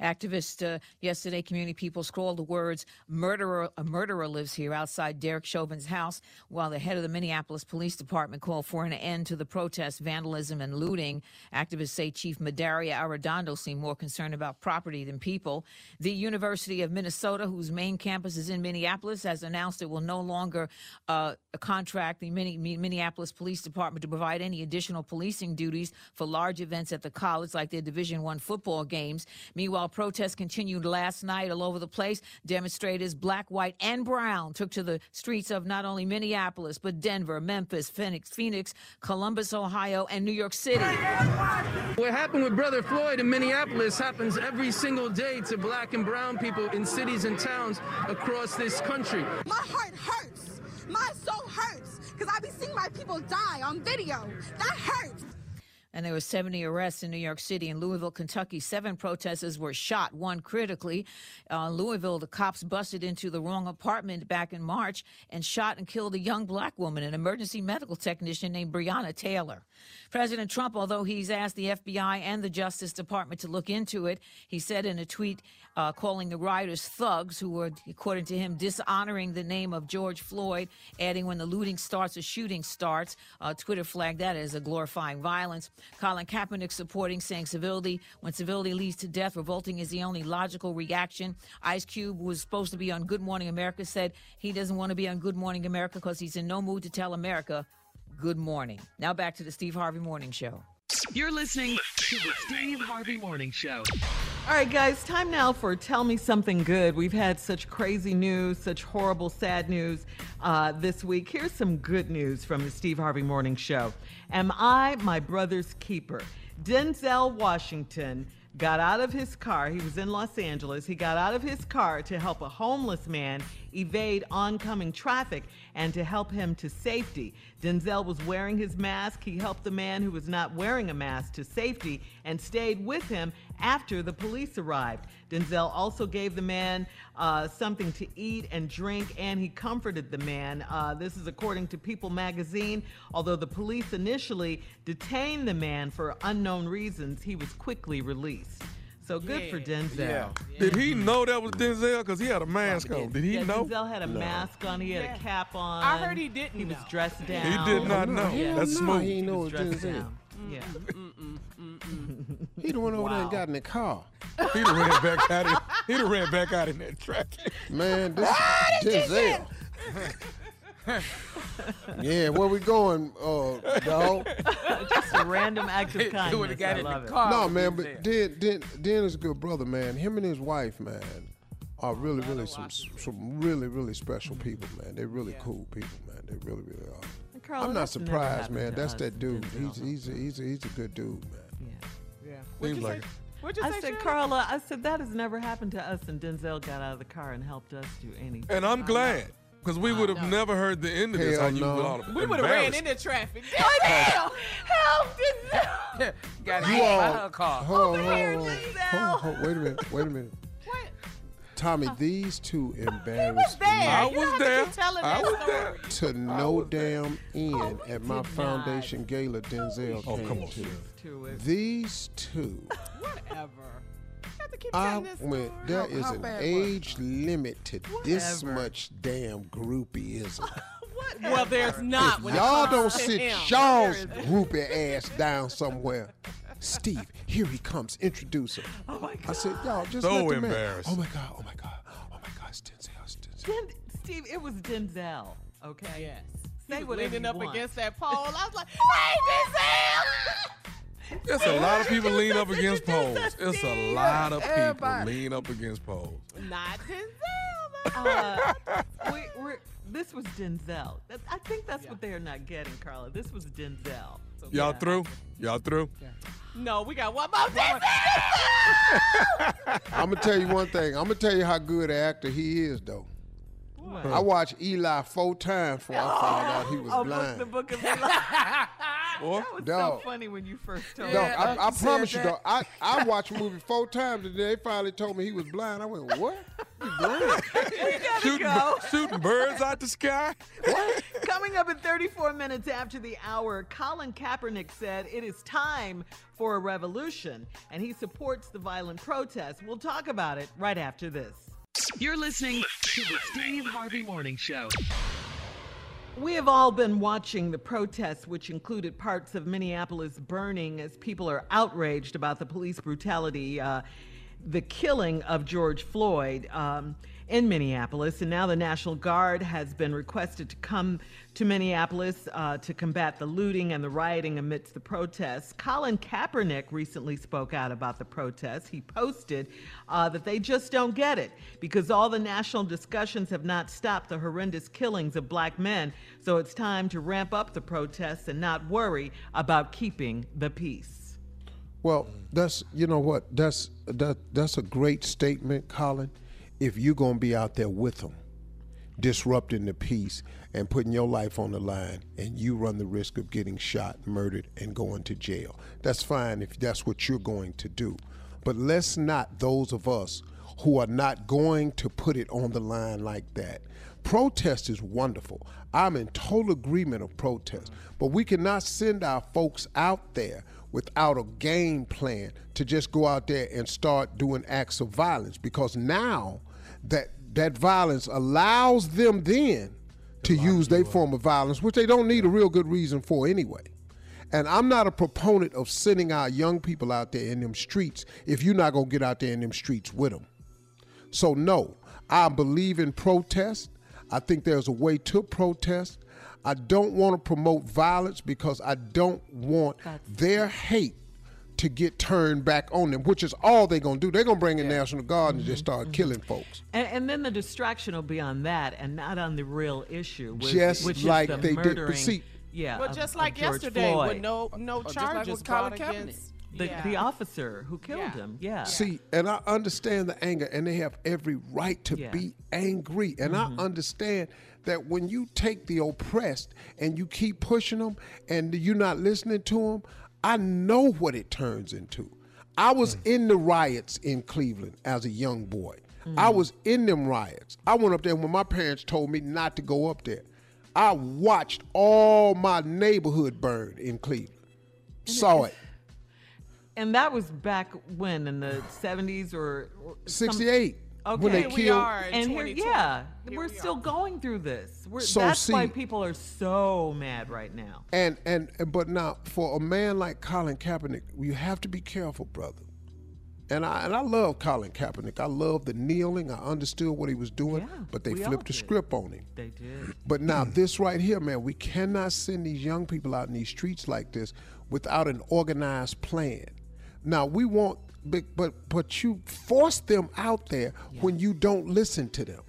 Activists uh, yesterday, community people scrawled the words "murderer." A murderer lives here outside Derek Chauvin's house, while the head of the Minneapolis Police Department called for an end to the protests, vandalism, and looting. Activists say Chief Medaria Arradondo seemed more concerned about property than people. The University of Minnesota, whose main campus is in Minneapolis, has announced it will no longer uh, contract the Minne- Minneapolis Police Department to provide any additional policing duties for large events at the college, like their Division One football games. Meanwhile, protests continued last night all over the place. Demonstrators, black, white, and brown, took to the streets of not only Minneapolis but Denver, Memphis, Phoenix, Phoenix, Columbus, Ohio, and New York City. What happened with Brother Floyd in Minneapolis happens every single day to black and brown people in cities and towns across this country. My heart hurts. My soul hurts because I be seeing my people die on video. That hurts. And there were 70 arrests in New York City and Louisville, Kentucky. Seven protesters were shot, one critically. Uh, Louisville, the cops busted into the wrong apartment back in March and shot and killed a young black woman, an emergency medical technician named Breonna Taylor. President Trump, although he's asked the FBI and the Justice Department to look into it, he said in a tweet uh, calling the rioters thugs who were, according to him, dishonoring the name of George Floyd, adding when the looting starts, a shooting starts. Uh, Twitter flagged that as a glorifying violence. Colin Kaepernick supporting, saying civility, when civility leads to death, revolting is the only logical reaction. Ice Cube was supposed to be on Good Morning America, said he doesn't want to be on Good Morning America because he's in no mood to tell America good morning. Now back to the Steve Harvey Morning Show. You're listening to the Steve Harvey Morning Show. All right, guys, time now for Tell Me Something Good. We've had such crazy news, such horrible, sad news uh, this week. Here's some good news from the Steve Harvey Morning Show. Am I my brother's keeper? Denzel Washington got out of his car. He was in Los Angeles. He got out of his car to help a homeless man evade oncoming traffic and to help him to safety. Denzel was wearing his mask. He helped the man who was not wearing a mask to safety and stayed with him after the police arrived. Denzel also gave the man uh, something to eat and drink, and he comforted the man. Uh, this is according to People magazine. Although the police initially detained the man for unknown reasons, he was quickly released. So good for Denzel. Yeah. Did he know that was Denzel? Because he had a mask on. Did he yeah, know? Denzel had a mask on. He had a cap on. I heard he didn't He was dressed down. He did not know. Yeah. That's smooth. He He know was dressed Denzel. down. Yeah. He the one over there and got in the car. He'd have ran back out. In, he'd have ran back out in that track. Man, this Denzel. yeah, where we going, uh, dog? Just a random act of He kindness. would've got I in the love it. car. No, man, but Den, Den, Den is a good brother, man. Him and his wife, man, are really, really some some really, really special people, man. They're really cool people, man. They really, really are. And I'm not surprised, man. That's us, that dude. Denzel. He's he's a, he's a, he's a good dude, man. Yeah. Yeah. Seems like it. What'd you I say, said, Shirley? Carla, uh, I said, that has never happened to us. And Denzel got out of the car and helped us do anything. And I'm glad. Because we would have never heard the end of this. Hell how you no. all of it. We would have ran into traffic. Help, Denzel! Got You hit all, by car. hold, Over here, hold, Denzel. hold, hold, wait a minute, wait a minute. What? Tommy, these two embarrassed me I was don't to there. I was there. to no damn end at my foundation gala Denzel Oh, came come on, to. To it. These two, Whatever. You have to keep I telling this went. story. There How- is how an bad was age limit to this Whatever. much damn groupieism. Well, there's not. when it Y'all don't comes to sit him. y'all's groupie ass down somewhere. Steve, here he comes. Introduce him. Oh my god. I said, y'all just So let the man. Oh my god. Oh my god. Oh my god. It's Denzel. It's Denzel. Den- Steve, it was Denzel. Okay. Yes. Say He was leaning up want. against that pole. I was like, hey, Denzel! There's a lot of people lean up against poles. It's a lot of people Everybody. lean up against poles. Not Denzel. Uh, we, we're, this was Denzel. I think that's what they're not getting, Carla. This was Denzel. So, Y'all yeah. through? Y'all through? No, we got one more Denzel! I'm gonna tell you one thing. I'm gonna tell you how good an actor he is, though. What? I watched Eli four times before I found out he was Oh, blind. the book of Eli. That was Dog. so funny when you first told Dog, me. I, I you said promise you, that. though, I, I watched a movie four times and they finally told me he was blind. I went, what? You blind? shooting, go. shooting birds out the sky? What? Coming up in 34 minutes after the hour, Colin Kaepernick said it is time for a revolution, and he supports the violent protests. We'll talk about it right after this. You're listening to the Steve Harvey Morning Show. We have all been watching the protests, which included parts of Minneapolis burning as people are outraged about the police brutality, uh, the killing of George Floyd um, in Minneapolis. And now the National Guard has been requested to come to Minneapolis uh, to combat the looting and the rioting amidst the protests. Colin Kaepernick recently spoke out about the protests. He posted uh, that they just don't get it because all the national discussions have not stopped the horrendous killings of black men. So it's time to ramp up the protests and not worry about keeping the peace. Well, that's you know what that's that that's a great statement, Colin. If you're gonna be out there with them, disrupting the peace and putting your life on the line, and you run the risk of getting shot, murdered, and going to jail, that's fine if that's what you're going to do. But let's not those of us who are not going to put it on the line like that. Protest is wonderful. I'm in total agreement of protest, but we cannot send our folks out there without a game plan to just go out there and start doing acts of violence because now that that violence allows them then to use their form of violence, which they don't need a real good reason for anyway. And I'm not a proponent of sending our young people out there in them streets if you're not gonna get out there in them streets with them. So no, I believe in protest. I think there's a way to protest. I don't want to promote violence because I don't want their hate to get turned back on them, which is all they're gonna do. They're gonna bring in National Guard and just mm-hmm. start mm-hmm. killing folks. And, and then the distraction will be on that and not on the real issue, which, Just which like is the they did- but see- yeah, But of- just of like George yesterday, Floyd. with no no just like charges with Colin brought against the, yeah. the officer who killed Yeah. him. Yeah. See, and I understand the anger, and they have every right to Yeah. be angry. And I mm-hmm. understand that when you take the oppressed and you keep pushing them and you're not listening to them, I know what it turns into. I was hmm. in the riots in Cleveland as a young boy. I hmm. was in them riots. I went up there when my parents told me not to go up there. I watched all my neighborhood burn in Cleveland. Saw it. And that was back when in the 70s or, or some- 68. Okay. When they Here we killed. are in and here, yeah, Here we're we still are. going through this. We're, So, that's why people are so mad right now. And, and and but now for a man like Colin Kaepernick, you have to be careful, brother. And I and I love Colin Kaepernick. I love the kneeling. I understood what he was doing, Yeah, but they flipped the script on him. They did. But now this right here, man, we cannot send these young people out in these streets like this without an organized plan. Now we want, but but, but you force them out there when you don't listen to them.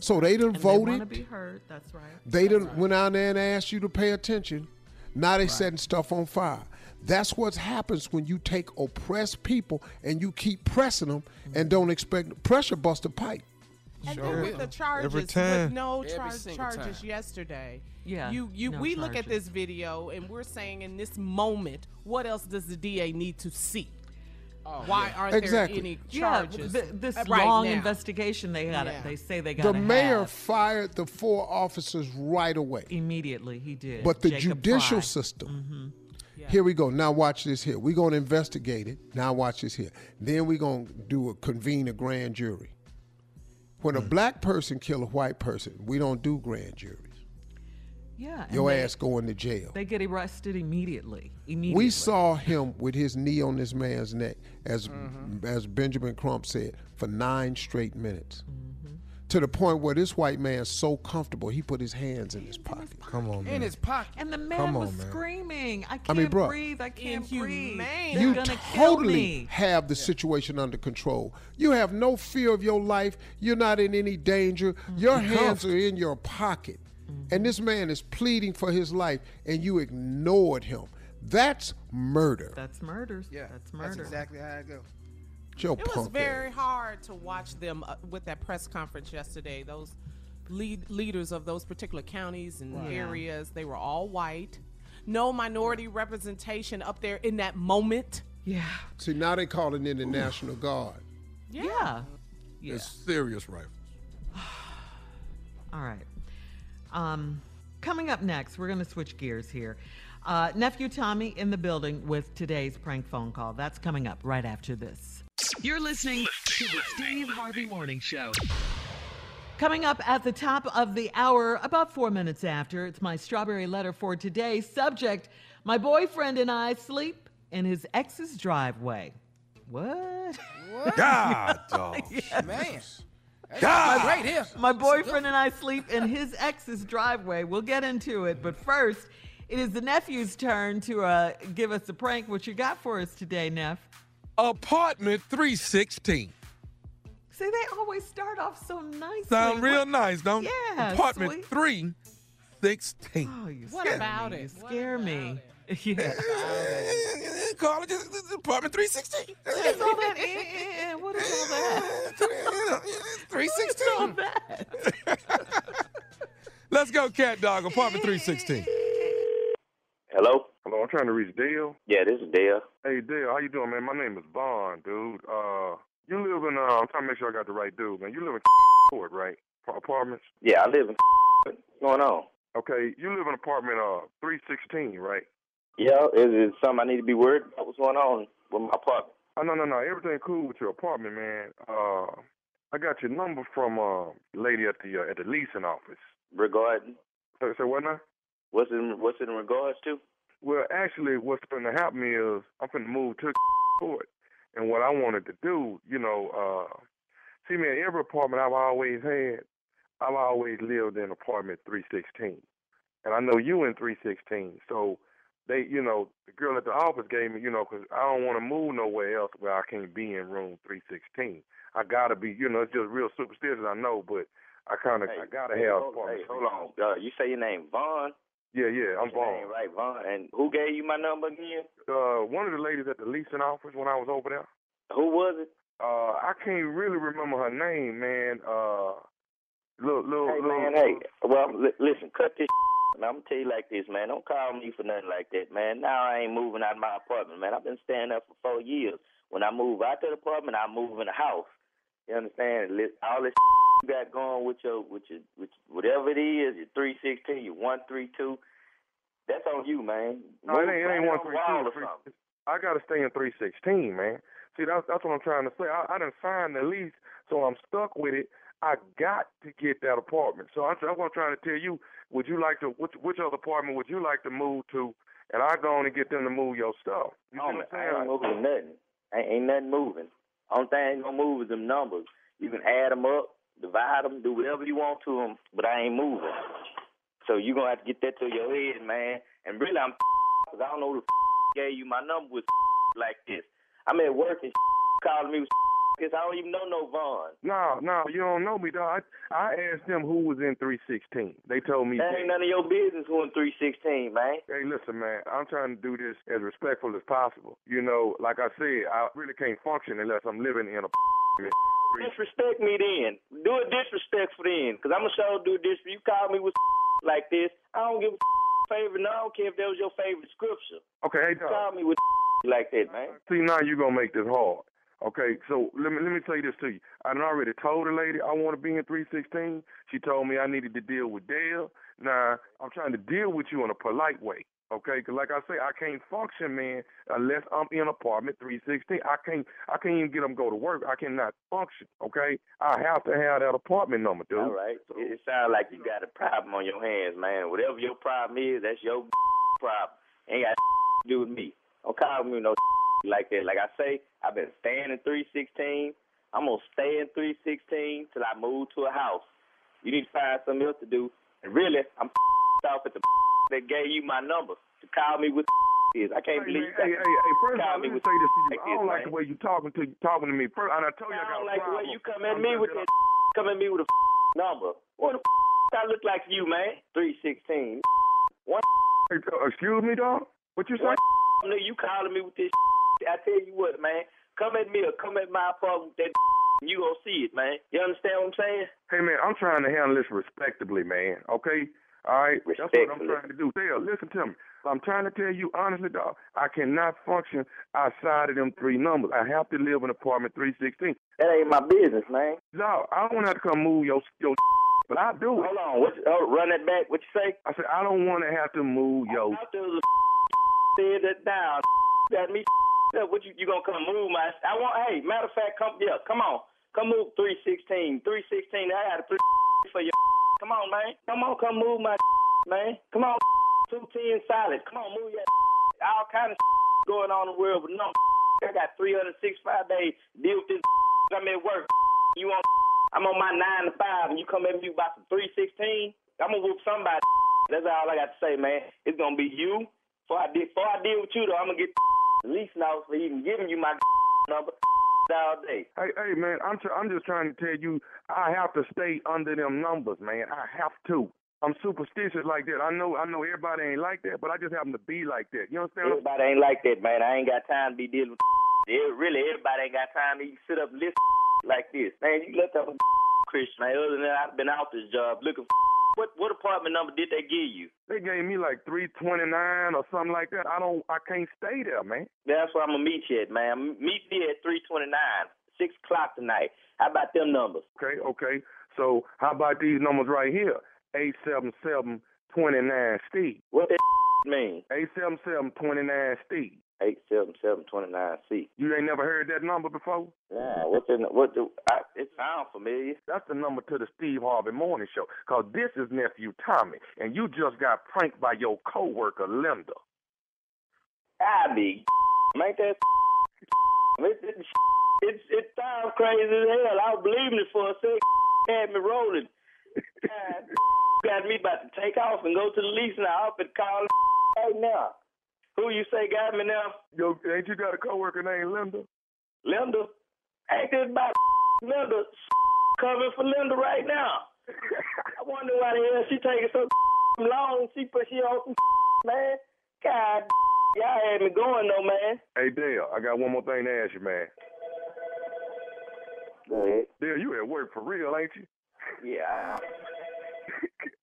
So they done And they want to voted. be heard. That's right. They done went out there and asked you to pay attention. Now they setting stuff on fire. That's what happens when you take oppressed people and you keep pressing them and mm-hmm. don't expect pressure bust a pipe. And Sure then with the charges, Every time. with no Every char- single charges time. yesterday. Yeah, You you no we look at this video and we're saying in this moment, what else does the DA need to see? Oh, Why aren't Exactly. there any Yeah, charges? th- this right long now? investigation they got. Yeah. They say they got The mayor fired the four officers right away. immediately. He did. But the Jacob judicial Frey. system. Mm-hmm. Here we go. Now watch this here. We're gonna investigate it. Now watch this here. Then we're gonna do a convene a grand jury. When a mm. black person kill a white person, we don't do grand juries. Yeah. Your they- ass going to jail. They get arrested immediately. Immediately. We saw him with his knee on this man's neck, as mm-hmm. as Benjamin Crump said, for nine straight minutes. Mm-hmm. To the point where this white man's so comfortable, he put his hands in his pocket. Come on, man. In his pocket. And the man Come was man. screaming, "I can't I mean, bruh, breathe! I can't breathe! Inhumane. They're you gonna kill totally me!" have the situation under control. You have no fear of your life. You're not in any danger. Mm-hmm. Your hands are in your pocket. And this man is pleading for his life, and you ignored him. That's murder. That's murder. Yeah, that's murder. exactly how it goes. Joe It was very ass. hard to watch them uh, with that press conference yesterday. Those lead leaders of those particular counties and Right. areas, they were all white. No minority representation up there in that moment. Yeah. See, now they're calling in the National Guard. Yeah. Yeah. It's serious rifles. All right. Um, coming up next, we're going to switch gears here. Uh, Nephew Tommy in the building with today's prank phone call. That's coming up right after this. You're listening to the Steve Harvey Morning Show. Coming up at the top of the hour, about four minutes after, it's my strawberry letter for today. Subject My boyfriend and I sleep in his ex's driveway. What? God, dog. Man. That's God. great here. My boyfriend and I sleep in his ex's driveway. We'll get into it, but first, it is the nephew's turn to uh, give us a prank. What you got for us today, Neff? Apartment 316. See, they always start off so nice. Sound real nice, don't Yeah, Apartment sweet. 316. Oh, you What scare about me. it? You What scare me. Yeah. Call it just- just apartment 316. What is all that? Eh, eh, What is all that? 316. all that? Let's go, cat dog. Apartment 316. Hello? Hello, I'm trying to reach Dale. Yeah, this is Dale. Hey, Dale, how you doing, man? My name is Bond, dude. Uh, you live in, uh, I'm trying to make sure I got the right dude, man. You live in Court, right? Pa- Apartments? Yeah, I live in What's going on? Okay, you live in apartment, uh, 316, right? Yeah, is it something I need to be worried about? What's going on with my apartment? Oh, no, no, no. Everything cool with your apartment, man. Uh, I got your number from, uh, lady at the, uh, at the leasing office. Regarding So, so what now? what's in what's it in regards to? Well, actually, what's going to happen is I'm going to move to court. And what I wanted to do, you know, uh, see, man, every apartment I've always had, I've always lived in apartment 316. And I know you in 316. So they, you know, the girl at the office gave me, you know, 'cause I don't want to move nowhere else where I can't be in room 316. I got to be, you know, it's just real superstitious, I know, but I kind of, I got to Hey, have hold, hey, hold on. Uh, you say your name Vaughn? Yeah, yeah, I'm Vaughn. right, Vaughn. And who gave you my number again? Uh, one of the ladies at the leasing office when I was over there. Who was it? Uh, I can't really remember her name, man. Uh, little, little, Hey little, man, hey. Well, li- listen, cut this. Man, I'm gonna tell you like this, man. Don't call me for nothing like that, man. Now I ain't moving out of my apartment, man. I've been staying there for four years. When I move out to the apartment, I move in the house. You understand? All this you got going with your, with your, with whatever it is, your three sixteen, your one three two. That's on you, man. No, it ain't, it ain't one on the three or something. I got to stay in 316, man. See, that's that's what I'm trying to say. I, I didn't sign the lease, so I'm stuck with it. I got to get that apartment. So I'm, that's what I'm trying to tell you. Would you like to? Which which other apartment would you like to move to? And I go on and get them to move your stuff. You Oh, man, what I'm I ain't moving nothing. Ain't, ain't nothing moving. Only thing gonna move is them numbers. You can add them up, divide them, do whatever you want to them, but I ain't moving. So you're gonna have to get that to your head, man. And really, I'm because I don't know who the gave you my number with like this. I'm at work and calling me with because I don't even know no Vaughn. No, no, you don't know me, dog. I, I asked them who was in 316. They told me. That ain't none of your business who in 316, man. Hey, listen, man. I'm trying to do this as respectful as possible. You know, like I said, I really can't function unless I'm living in a. Disrespect me then. Do it disrespectful then, because I'm going to show do this. You call me with like this, I don't give a favorite. No, I don't care if that was your favorite scripture. Okay, hey, You dog. call me with like that, man. See, now you're gonna make this hard. Okay, so let me let me tell you this to you. I done already told the lady I want to be in 316. She told me I needed to deal with Dale. Now I'm trying to deal with you in a polite way. Okay, 'cause like I say, I can't function, man, unless I'm in apartment 316. I can't I can't even get them go to work. I cannot function. Okay, I have to have that apartment number, dude. All right. It, it sounds like you got a problem on your hands, man. Whatever your problem is, that's your problem. Ain't got to do with me. Don't call me no like that. Like I say, I've been staying in 316. I'm gonna stay in 316 till I move to a house. You need to find something else to do. And really, I'm off at the that gave you my number to call me with is. I can't Hey, believe man, hey, hey, hey, first of all, let me say this to you. like I don't like man. the way you talking to talking to me. First, and I told you I I don't like the way you come at I'm me with that come at me with a number. What the I look like you, man? Three sixteen. One uh, excuse me, dog. What you say? nigga, you calling me with this I tell you what, man. Come at me or come at my apartment with that you gonna see it, man. You understand what I'm saying? Hey man, I'm trying to handle this respectably, man. Okay? All right? That's what I'm trying to do. Dale, listen to me. I'm trying to tell you honestly, dog, I cannot function outside of them three numbers. I have to live in apartment 316. That ain't my business, man. Dog, I don't have to come move your your but I do. Hold on, what oh, run that back, what you say? I said I don't want to have to move your After the said that down, got me what you you gonna come move my I want hey, matter of fact, come yeah, come on. Come move three sixteen. Three sixteen, I got a three for you. Come on, man. Come on, come move my man. Come on, two ten solid. Come on, move your all kind of going on in the world, but no I got three hundred six five days deal with this I'm at work. You want I'm on my nine to five and you come at me about some three sixteen, I'm gonna whoop somebody. That's all I got to say, man. It's gonna be you. Before I deal, before I deal with you, though, I'm gonna get least now for even giving you my number all day. Hey, hey, man, I'm tr- I'm just trying to tell you, I have to stay under them numbers, man. I have to. I'm superstitious like that. I know, I know everybody ain't like that, but I just happen to be like that. You understand? what I'm Everybody ain't like that, man. I ain't got time to be dealing with. Yeah, really, everybody ain't got time to even sit up and listen like this. Man, you let that Christian, man. Other than that, I've been out this job looking for. What what apartment number did they give you? They gave me like three twenty nine or something like that. I don't, I can't stay there, man. That's where I'm gonna meet you at, man. Meet me at 329, six o'clock tonight. How about them numbers? Okay, okay. So how about these numbers right here? Eight seven seven twenty nine Steve. What that mean? Eight seven seven twenty nine Steve. Eight seven seven twenty nine C. You ain't never heard that number before? Yeah, what's in what do I, it sounds familiar. That's the number to the Steve Harvey Morning Show. Cause this is nephew Tommy, and you just got pranked by your coworker Linda. I be make that it, it, it, it sounds crazy as hell. I was believing it for a second. Had me rolling. God, got me about to take off and go to the lease now. Up and call hey now. Who you say got me now? Yo, ain't you got a coworker named Linda? Linda? Ain't this about Linda covering for Linda right now? I wonder why the hell she taking so long. She put she on some man. God, y'all had me going though, man. Hey Dale, I got one more thing to ask you, man. Go ahead. Dale, you at work for real, ain't you? Yeah.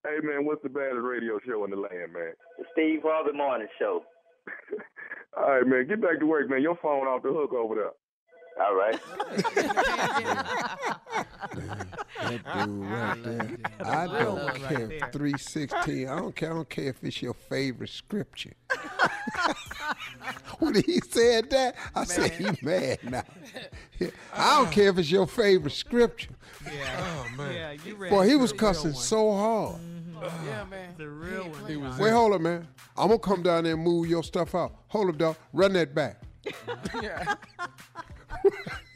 Hey man, what's the baddest radio show in the land, man? The Steve Harvey Morning Show. All right, man, get back to work, man. Your phone off the hook over there. All right. That dude right there. I Real don't one right care. 316. I don't care. I don't care if it's your favorite scripture. when he said that, I said, he mad now. I don't care if it's your favorite scripture. Yeah. Oh man. Yeah, you ready Boy, he was cussing so hard. Yeah, man. The real one. He was Wait, hold up, man. I'm gonna come down there and move your stuff out. Hold up, dog. Run that back. Yeah.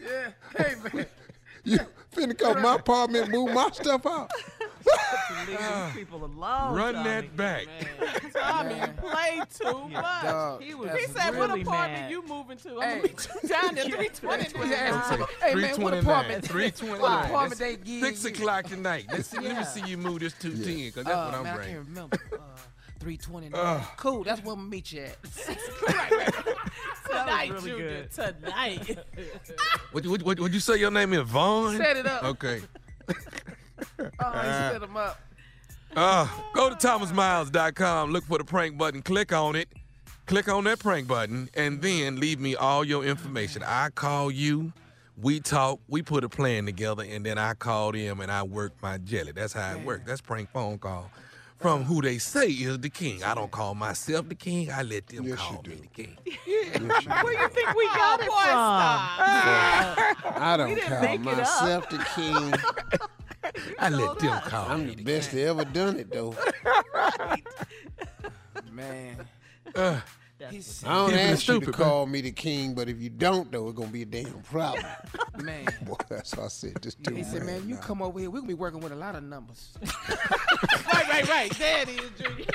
yeah. Hey, man. You finna come to my apartment, and move my stuff out. Leave people alone. Run Tommy. that back. Tommy, you play too much. dog. he was He he said, "What apartment mad. you moving to? I'm Hey. gonna meet you down there, 320." Yeah. Hey, man, what 329. apartment? 329. What apartment they give Six you? o'clock tonight. Let's see, Let me see you move this 210, because that's Uh, what I'm man, I bringing. can't remember. Uh, 329. Ugh. cool, that's where I'm gonna meet you at. Tonight, really Junior, good. tonight. What, what, what, would you say your name is Vaughn? Set it up. Okay. Oh, he set them up. Uh, go to thomasmiles.com, look for the prank button, click on it, click on that prank button, and then leave me all your information. I call you, we talk, we put a plan together, and then I call them and I work my jelly. That's how it works. That's prank phone call from who they say is the king. I don't call myself the king. I let them call me the king. Where you think we got it from? I don't call make up. myself the king. I let them call I'm me the best that ever done it though. Man. Uh, He's, I don't Keeping it ask you to stupid, call me the king, but if you don't, though, it's gonna be a damn problem. man. Boy, that's why I said this too. He said, man, you come over here. We're going to be working with a lot of numbers. right, right, right. There it is, Junior.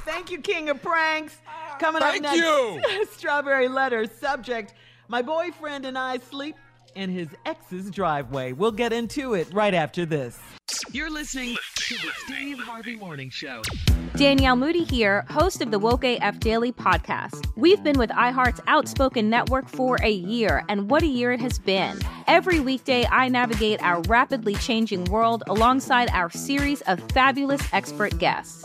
Thank you, King of Pranks. Coming Thank up next, you. Strawberry Letter subject. My boyfriend and I sleep in his ex's driveway. We'll get into it right after this. You're listening to the Steve Harvey Morning Show. Danielle Moody here, host of the Woke AF Daily podcast. We've been with iHeart's Outspoken Network for a year, and what a year it has been. Every weekday, I navigate our rapidly changing world alongside our series of fabulous expert guests.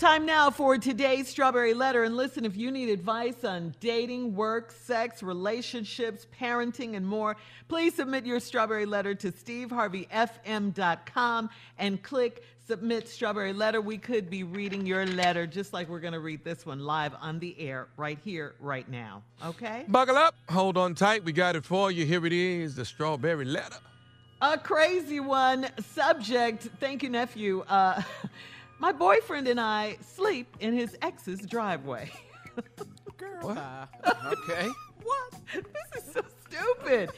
Time now for today's Strawberry Letter. And listen, if you need advice on dating, work, sex, relationships, parenting, and more, please submit your Strawberry Letter to steveharveyfm.com and click Submit Strawberry Letter. We could be reading your letter just like we're going to read this one live on the air right here, right now. Okay? Buckle up. Hold on tight. We got it for you. Here it is the Strawberry Letter. A crazy one. Subject. Thank you, nephew. Uh, My boyfriend and I sleep in his ex's driveway. Girl. What? okay. what? This is so stupid.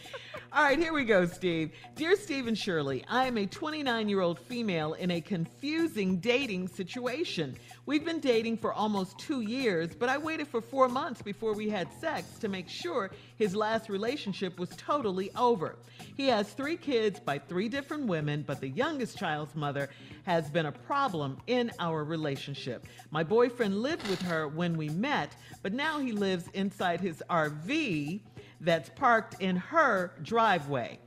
All right, here we go, Steve. Dear Steve and Shirley, I am a 29 year old female in a confusing dating situation. We've been dating for almost two years, but I waited for four months before we had sex to make sure his last relationship was totally over. He has three kids by three different women, but the youngest child's mother has been a problem in our relationship. My boyfriend lived with her when we met, but now he lives inside his RV that's parked in her driveway.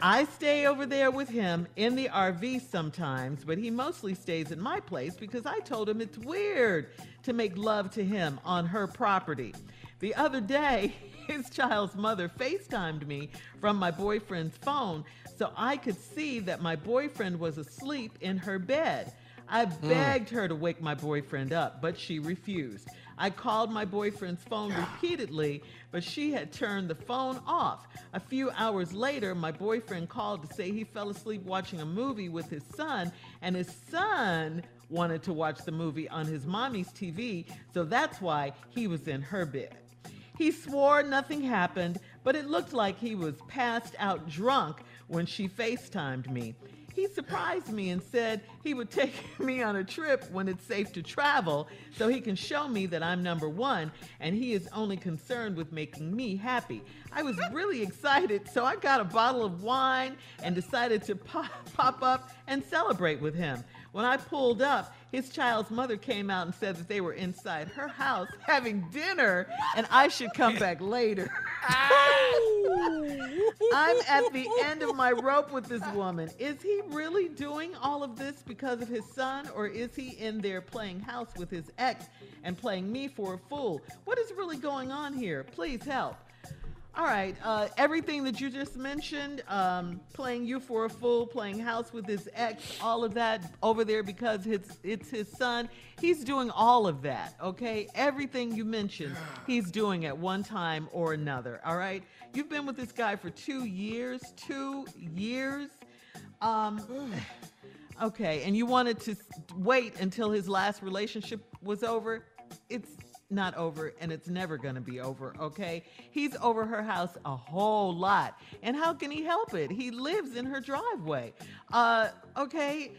I stay over there with him in the RV sometimes, but he mostly stays at my place because I told him it's weird to make love to him on her property. The other day, his child's mother FaceTimed me from my boyfriend's phone so I could see that my boyfriend was asleep in her bed. I mm. begged her to wake my boyfriend up, but she refused. I called my boyfriend's phone repeatedly, but she had turned the phone off. A few hours later, my boyfriend called to say he fell asleep watching a movie with his son, and his son wanted to watch the movie on his mommy's TV, so that's why he was in her bed. He swore nothing happened, but it looked like he was passed out drunk when she FaceTimed me. He surprised me and said he would take me on a trip when it's safe to travel so he can show me that I'm number one and he is only concerned with making me happy. I was really excited, so I got a bottle of wine and decided to pop, pop up and celebrate with him. When I pulled up, his child's mother came out and said that they were inside her house having dinner and I should come back later. I'm at the end of my rope with this woman. Is he really doing all of this because of his son, or is he in there playing house with his ex and playing me for a fool? What is really going on here? Please help. All right, uh, everything that you just mentioned, um, playing you for a fool, playing house with his ex, all of that over there because it's it's his son. He's doing all of that. Okay, everything you mentioned, he's doing at one time or another. All right, you've been with this guy for two years. Two years. Um, okay, and you wanted to wait until his last relationship was over. It's not over and it's never going to be over, okay? He's over her house a whole lot. And how can he help it? He lives in her driveway. Uh, okay?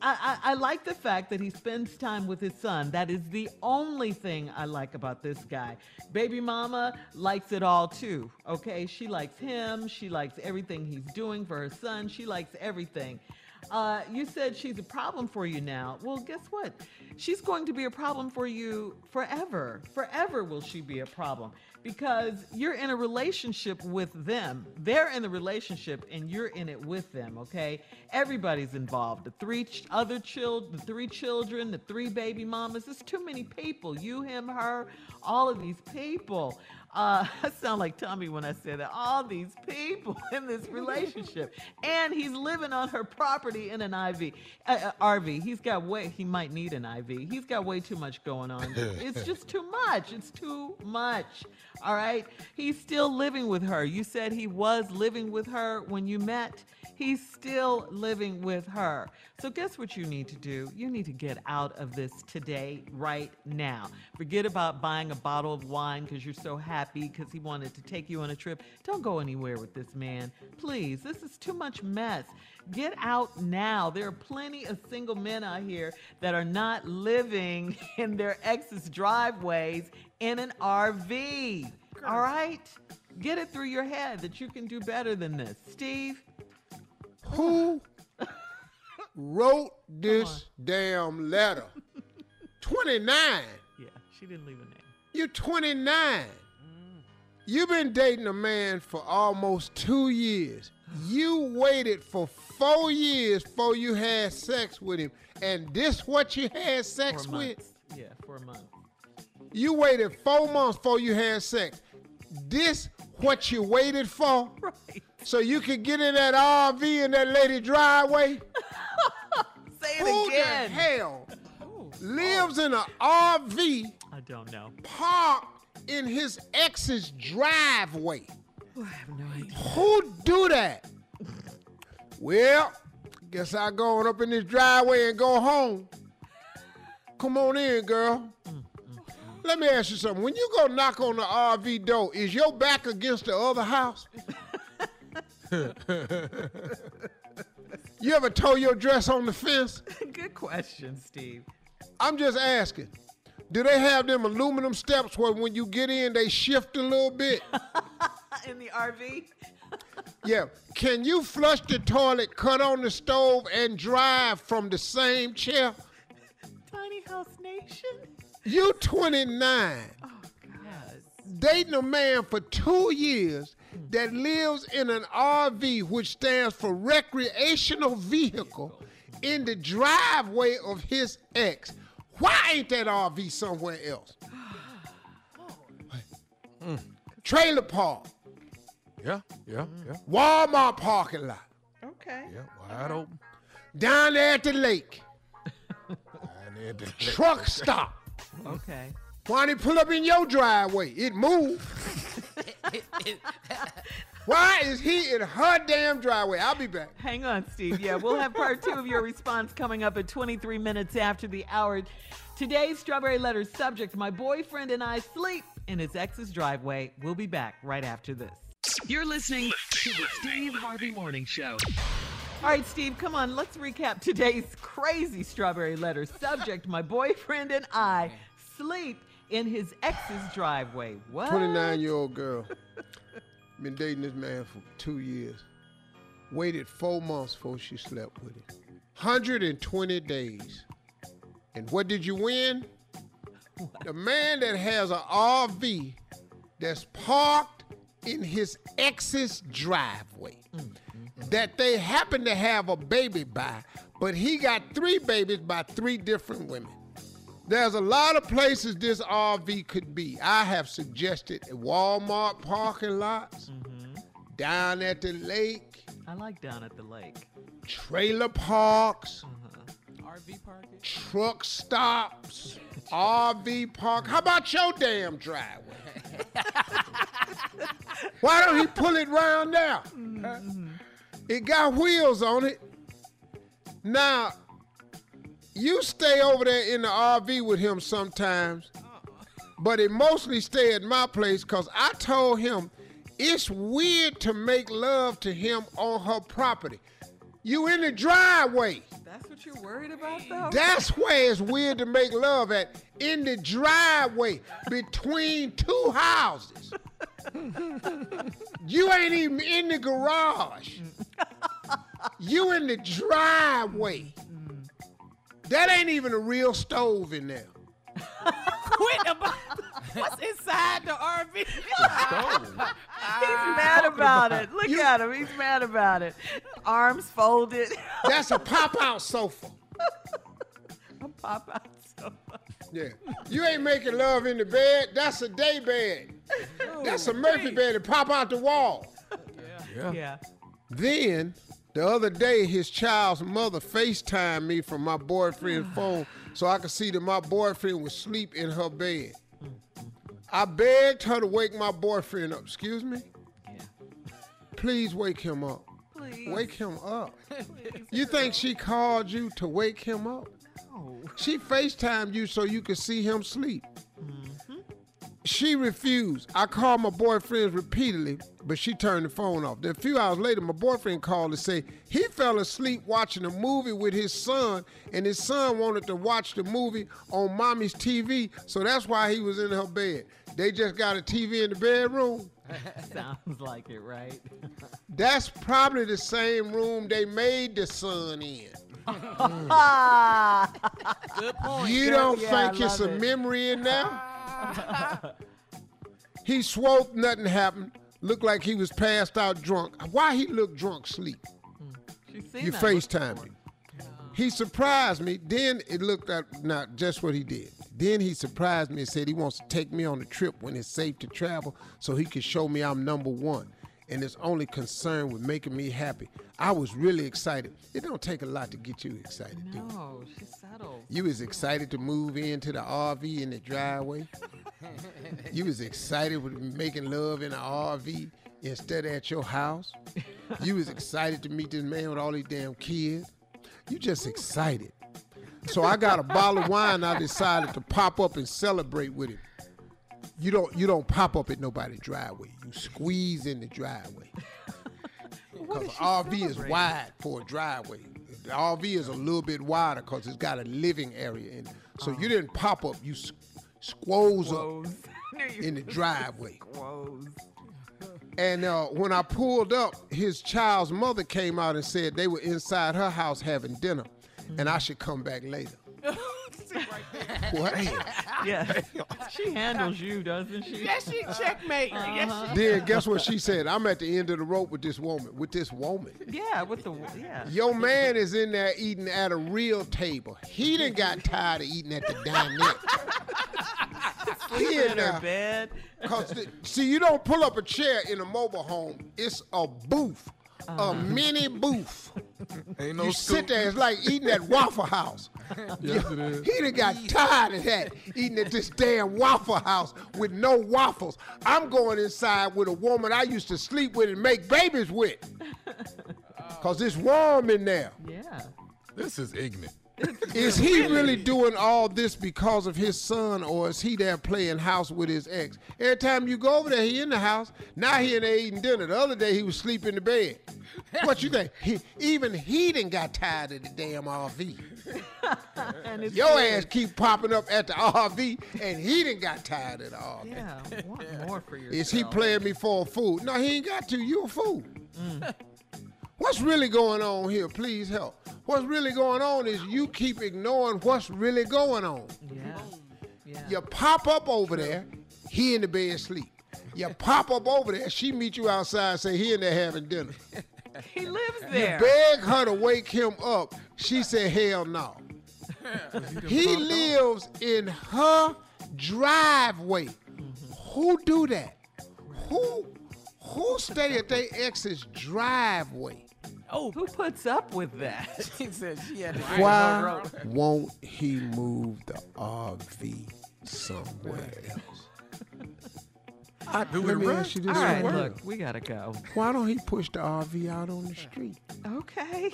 I, I, I like the fact that he spends time with his son. That is the only thing I like about this guy. Baby mama likes it all too. Okay, she likes him. She likes everything he's doing for her son. She likes everything. Uh, you said she's a problem for you now. Well, guess what? She's going to be a problem for you forever. Forever will she be a problem because you're in a relationship with them. They're in the relationship and you're in it with them, okay? Everybody's involved. The three ch- other children, the three children, the three baby mamas. There's too many people. You, him, her, all of these people. Uh, I sound like Tommy when I say that. All these people in this relationship, and he's living on her property in an IV, uh, uh, RV. He's got way. He might need an IV. He's got way too much going on. it's just too much. It's too much. All right. He's still living with her. You said he was living with her when you met. He's still living with her. So, guess what you need to do? You need to get out of this today, right now. Forget about buying a bottle of wine because you're so happy because he wanted to take you on a trip. Don't go anywhere with this man. Please, this is too much mess. Get out now. There are plenty of single men out here that are not living in their ex's driveways in an RV. All right? Get it through your head that you can do better than this. Steve? Who wrote this damn letter? 29. Yeah, she didn't leave a name. You're 29. You've been dating a man for almost two years. You waited for four years before you had sex with him. And this what you had sex Four with? months. Yeah, for a month. You waited four months before you had sex. This what you waited for? Right. So you could get in that RV in that lady driveway? Say it Who again. the hell lives oh. in an RV I don't know. parked in his ex's driveway? I have no idea. Who do that? Well, guess I go on up in this driveway and go home. Come on in, girl. Let me ask you something. When you go knock on the RV door, is your back against the other house? you ever tow your dress on the fence? Good question, Steve. I'm just asking. Do they have them aluminum steps where when you get in, they shift a little bit? in the RV? Yeah. Can you flush the toilet, cut on the stove, and drive from the same chair? Tiny House Nation? You 29, Yes. dating a man for two years that lives in an RV, which stands for recreational vehicle, in the driveway of his ex. Why ain't that RV somewhere else? Oh. Trailer park, Yeah, yeah, mm. yeah, Walmart parking lot, Okay. yeah. Wide open. down there at the lake, And then the- truck stop. Okay. Why did he pull up in your driveway? It moved. Why is he in her damn driveway? I'll be back. Hang on, Steve. Yeah, we'll have part two of your response coming up at 23 minutes after the hour. Today's Strawberry Letter subject My boyfriend and I sleep in his ex's driveway. We'll be back right after this. You're listening to the Steve Harvey Morning Show. All right, Steve, come on. Let's recap today's crazy Strawberry Letter subject My boyfriend and I sleep in his ex's driveway. What? 29 year old girl. Been dating this man for two years. Waited four months before she slept with him. 120 days. And what did you win? The man that has an RV that's parked in his ex's driveway that they happen to have a baby by, but he got three babies by three different women. There's a lot of places this RV could be. I have suggested Walmart parking lots, mm-hmm. down at the lake, I like down at the lake. trailer parks, mm-hmm. RV parking. truck stops, RV park. How about your damn driveway? Why don't he pull it round there? Mm-hmm. Huh? It got wheels on it. Now, you stay over there in the RV with him sometimes, uh-uh. but it mostly stay at my place because I told him it's weird to make love to him on her property. You in the driveway. That's what you're worried about, though? That's where it's weird to make love at. In the driveway between two houses. you ain't even in the garage. You in the driveway. That ain't even a real stove in there. Quit about what's inside the RV. He's mad ah. about it. Look at him. He's mad about it. Arms folded. That's a pop out sofa. a pop out sofa. Yeah. You ain't making love in the bed. That's a day bed. Oh, That's a Murphy bed that pop out the wall. Yeah. Yeah. Then the other day, his child's mother FaceTimed me from my boyfriend's phone so I could see that my boyfriend was asleep in her bed. I begged her to wake my boyfriend up. Excuse me? Please wake him up. Please. Wake him up. You think she called you to wake him up? She FaceTimed you so you could see him sleep. Mm-hmm. She refused. I called my boyfriend repeatedly, but she turned the phone off. Then a few hours later, my boyfriend called to say he fell asleep watching a movie with his son, and his son wanted to watch the movie on mommy's TV, so that's why he was in her bed. They just got a TV in the bedroom. Sounds like it, right? That's probably the same room they made the son in. Good point. You don't think it's a memory in there? he swore nothing happened. Looked like he was passed out drunk. Why he looked drunk sleep? You FaceTime me. He surprised me. Then it looked at not just what he did. Then he surprised me and said he wants to take me on a trip when it's safe to travel so he can show me I'm number one. And is only concerned with making me happy. I was really excited. It don't take a lot to get you excited, do it? No, she's settled. You was excited to move into the RV in the driveway. you was excited with making love in the RV instead of at your house. You was excited to meet this man with all these damn kids. You just excited. So I got a bottle of wine. I decided to pop up and celebrate with him. You don't you don't pop up at nobody's driveway. You squeeze in the driveway. Because the RV is wide for a driveway. The RV is a little bit wider because it's got a living area in it. So you didn't pop up. You squoze up in the driveway. And uh, when I pulled up, his child's mother came out and said they were inside her house having dinner, and I should come back later. What? Yeah. she handles you, doesn't she? Yes, she checkmate. Uh-huh. Yes, she Then guess what she said? I'm at the end of the rope with this woman. With this woman. Yeah, with the yeah. Your man is in there eating at a real table. He done got tired of eating at the dinette. he in her there. bed. Cause the, see, you don't pull up a chair in a mobile home. It's a booth, a uh-huh. mini booth. Ain't no you sit there, it's like eating at Waffle House. Yes, it is. He done got tired of that, eating at this damn Waffle House with no waffles. I'm going inside with a woman I used to sleep with and make babies with. Cause it's warm in there. Yeah. This is ignorant. Is he really doing all this because of his son, or is he there playing house with his ex? Every time you go over there, he in the house. Now he in there eating dinner. The other day he was sleeping in the bed. What you think? He, even he didn't got tired of the damn RV. Your ass keep popping up at the RV, and he didn't got tired of the RV. Yeah, want more for yourself. Is he playing me for a fool? No, he ain't got to. You a fool. Mm. What's really going on here? Please help. What's really going on is you keep ignoring what's really going on. Yeah. You pop up over there, he in the bed sleep. You pop up over there, she meet you outside, say he in there having dinner. He lives there. You there. beg her to wake him up. She said, hell no. He lives in her driveway. Mm-hmm. Who do that? Who who stay at their ex's driveway? Oh, who puts up with that? She said she had to Why won't he move the RV somewhere else? I, Do let it me right. ask you this. right, one. look, we gotta go. Why don't he push the RV out on the street? Okay.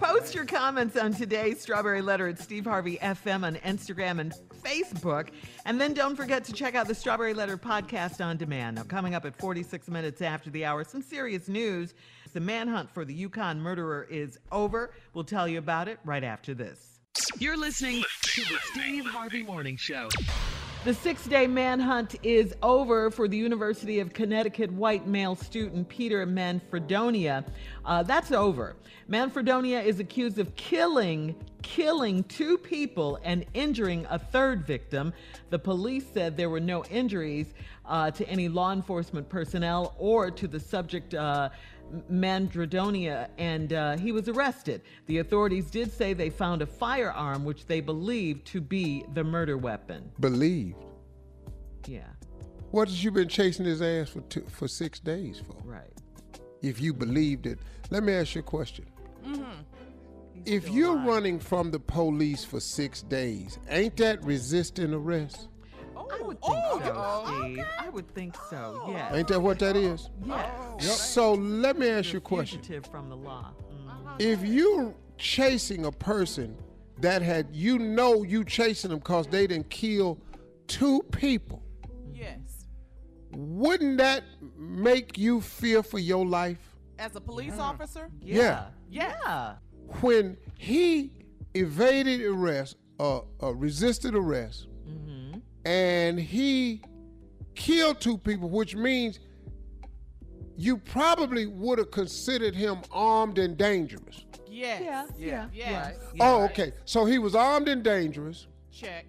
Post your comments on today's Strawberry Letter at Steve Harvey FM on Instagram and Facebook. And then don't forget to check out the Strawberry Letter podcast on demand. Now, coming up at 46 minutes after the hour, some serious news. The manhunt for the UConn murderer is over. We'll tell you about it right after this. You're listening to the Steve Harvey Morning Show. The six day manhunt is over for the University of Connecticut white male student Peter Manfredonia. Uh, that's over. Manfredonia is accused of killing, killing two people and injuring a third victim. The police said there were no injuries uh, to any law enforcement personnel or to the subject. Uh, Mandrodonia, and uh, he was arrested. The authorities did say they found a firearm which they believed to be the murder weapon. Believed. Yeah. What has you been chasing his ass for two, for six days for? Right. If you believed it, let me ask you a question. Mm-hmm. If you're running from the police for six days, ain't that resisting arrest? I would think so, Steve. I would think so. Yes. Ain't that what that is? Yes. So let me ask you a question. Fugitive from the law. Mhm. If you're chasing a person that had you know you chasing them because they didn't kill two people, Yes. wouldn't that make you fear for your life? As a police officer? Yeah. Yeah. When he evaded arrest, uh, uh, resisted arrest, and he killed two people, which means you probably would have considered him armed and dangerous. Yes. Yeah. Yeah. Yes. oh, okay. So he was armed and dangerous. Check.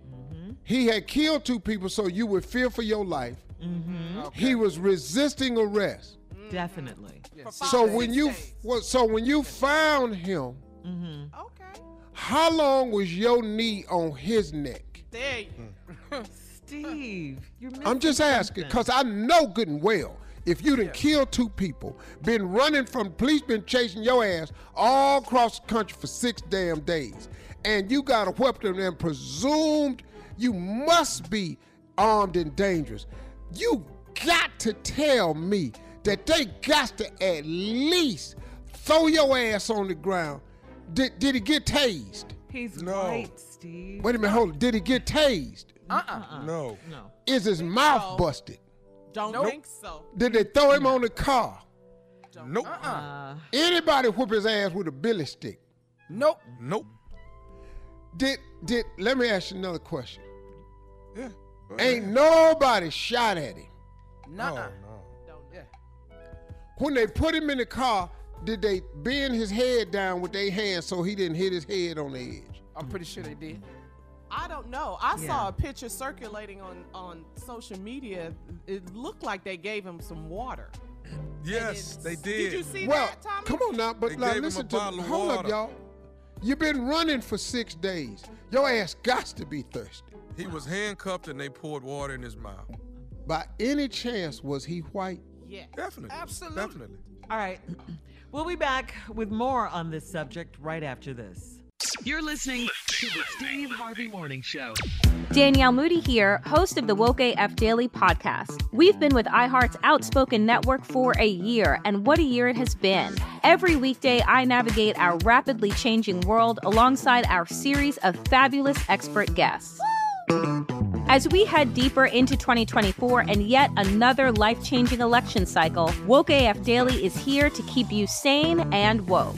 He had killed two people, so you would fear for your life. Mm-hmm. He was resisting arrest. Definitely. So when you well, so when you found him, Mm-hmm. Okay. how long was your knee on his neck? There you Steve, you're missing I'm just asking because I know good and well if you done killed two people, been running from police, been chasing your ass all across the country for six damn days, and you got a weapon and presumed you must be armed and dangerous. You got to tell me that they got to at least throw your ass on the ground. Did, did he get tased? He's No. right, Steve. Wait a minute, hold on. Did he get tased? Uh-uh. No. No. Is his mouth busted? Don't Nope. think so. Did they throw him on the car? Nope. Uh, uh. Anybody whoop his ass with a billy stick? Nope. Nope. Did did let me ask you another question. Yeah. Ain't ahead. nobody shot at him. Nuh-uh. No, no. Don't Yeah. When they put him in the car, did they bend his head down with their hands so he didn't hit his head on the edge? I'm pretty sure they did. I don't know. I Yeah. saw a picture circulating on on social media. It looked like they gave him some water. Yes, they did. Did you see well, that, Tommy? come on now, but They now listen a to bottle of hold up, y'all. You've been running for six days. Your ass got to be thirsty. He was handcuffed and they poured water in his mouth. By any chance, was he white? Yeah. Definitely. Absolutely. Definitely. all right. We'll be back with more on this subject right after this. You're listening to the Steve Harvey Morning Show. Danielle Moody here, host of the Woke AF Daily podcast. We've been with iHeart's Outspoken Network for a year, and what a year it has been. Every weekday, I navigate our rapidly changing world alongside our series of fabulous expert guests. As we head deeper into 2024 and yet another life changing election cycle, Woke AF Daily is here to keep you sane and woke.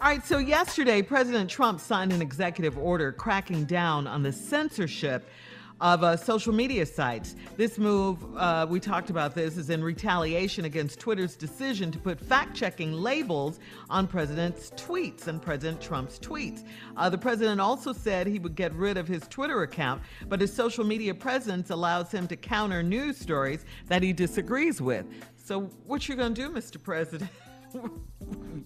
All right, so yesterday, President Trump signed an executive order cracking down on the censorship of uh, social media sites. This move, uh, we talked about this, is in retaliation against Twitter's decision to put fact checking labels on President's tweets and President Trump's tweets. Uh, the president also said he would get rid of his Twitter account, but his social media presence allows him to counter news stories that he disagrees with. So, what you gonna do, Mr. President?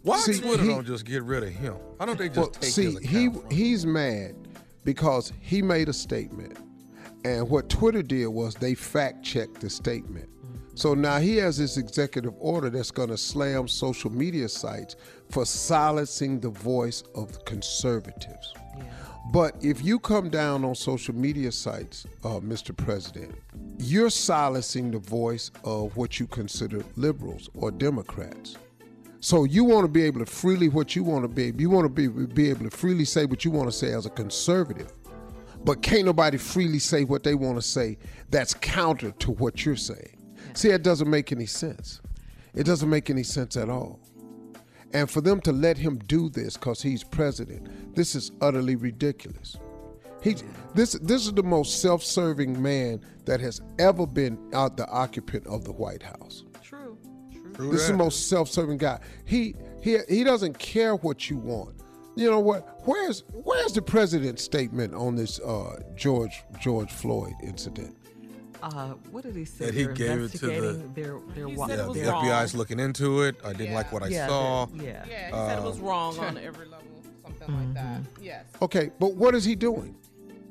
Why See, Twitter he- don't just get rid of him? Why don't they just Well, take see, his he account? he's mad because he made a statement, and what Twitter did was they fact checked the statement. So now he has this executive order that's going to slam social media sites for silencing the voice of conservatives. But if you come down on social media sites, uh, Mr. President, you're silencing the voice of what you consider liberals or Democrats. So you want to be able to freely what you want to be. You want to be be able to freely say what you want to say as a conservative, but can't nobody freely say what they want to say that's counter to what you're saying. See, it doesn't make any sense. It doesn't make any sense at all. And for them to let him do this because he's president, this is utterly ridiculous. He, this, this is the most self-serving man that has ever been out the occupant of the White House. True. True This is the most self-serving guy. He he he doesn't care what you want. You know what? Where's where's the president's statement on this uh, George George Floyd incident? Uh, what did he say? That he They're gave it to the- investigating Their, their He wa- said it Yeah, was the their- wrong. FBI's looking into it. I didn't like what I Yeah, saw. they're- yeah. Yeah, he said it was Um, wrong on every level, something like that. Yes. Okay, but what is he doing?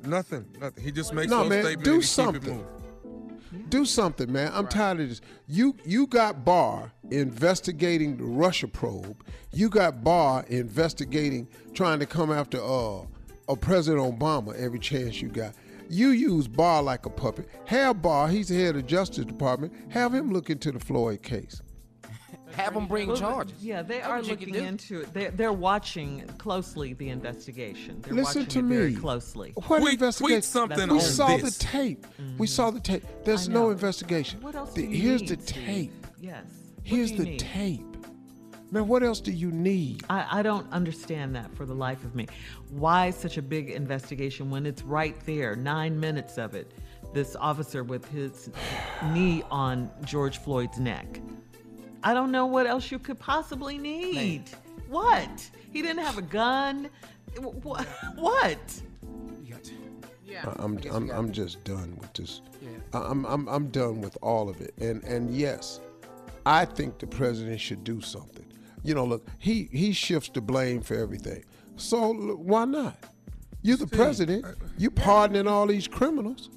Nothing. Nothing. He just makes No, those man, statements do and he keep it something. Do something, man. I'm tired of this. You you got Barr investigating the Russia probe. You got Barr investigating trying to come after uh, uh President Obama every chance you got. You use Barr like a puppet. Have Barr, he's the head of the Justice Department, have him look into the Floyd case. Have them bring Well, charges. Yeah, they That's are what you can looking into it. They're, they're watching closely the investigation. They're Listen watching to it very me. closely. What Tweet- investigation? tweet something we on saw this. the tape. We mm-hmm. saw the tape. There's no investigation. What else The- do you here's need, the Steve? tape. Yes. Here's the need? tape. Man, what else do you need? I, I don't understand that for the life of me. Why such a big investigation when it's right there, nine minutes of it? This officer with his knee on George Floyd's neck. I don't know what else you could possibly need. What? He didn't have a gun. What? What? Yeah. I- I'm I'm I'm just done with this. I- I'm I'm I'm done with all of it. And and yes, I think the president should do something. You know, look, he he shifts the blame for everything. So look, why not? You're the president. You're pardoning all these criminals.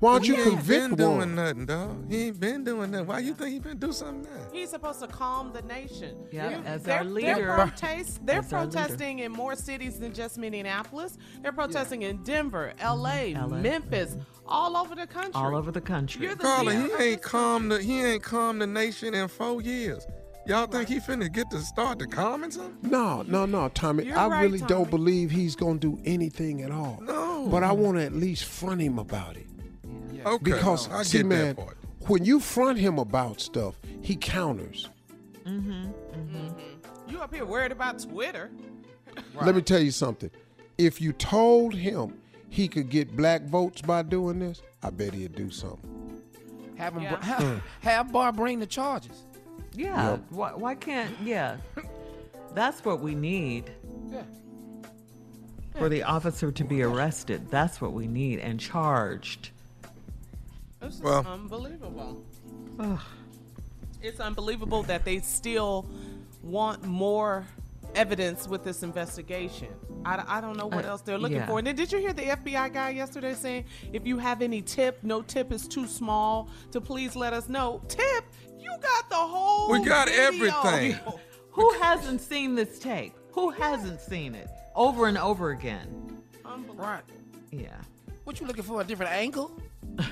Why don't he you ain't convict been doing nothing, dog. He ain't been doing nothing. Why you think he been do something now? He's supposed to calm the nation. Yeah, as they're, our They're, leader. protest, they're As leader. protesting in more cities than just Minneapolis. They're protesting in Denver, L.A., LA. Memphis, all over the country. All over the country. You're the Carla, leader he ain't this calmed the he ain't calmed the nation in four years. Y'all think he finna get to start the calming something? No, no, no, Tommy. You're I right, really Tommy. don't believe he's gonna do anything at all. No. But I want to at least front him about it. Okay, Because I see, get man, that part. when you front him about stuff, he counters. Mm-hmm, mm-hmm. You up here worried about Twitter? Let me tell you something. If you told him he could get black votes by doing this, I bet he'd do something. Have him. Yeah. Br- have, mm. have Barr bring the charges. Yeah. Yep. Why, why can't? Yeah. That's what we need. Yeah. For the officer to be arrested. That's what we need and charged. This is Well- unbelievable. Ugh. It's unbelievable that they still want more evidence with this investigation. I, I don't know what Uh, else they're looking yeah. for. And then did you hear the FBI guy yesterday saying, if you have any tip, no tip is too small to please let us know. Tip? You got the whole We got video. everything. Who hasn't seen this tape? Who hasn't seen it over and over again? Right. Yeah. What you looking for? A different angle?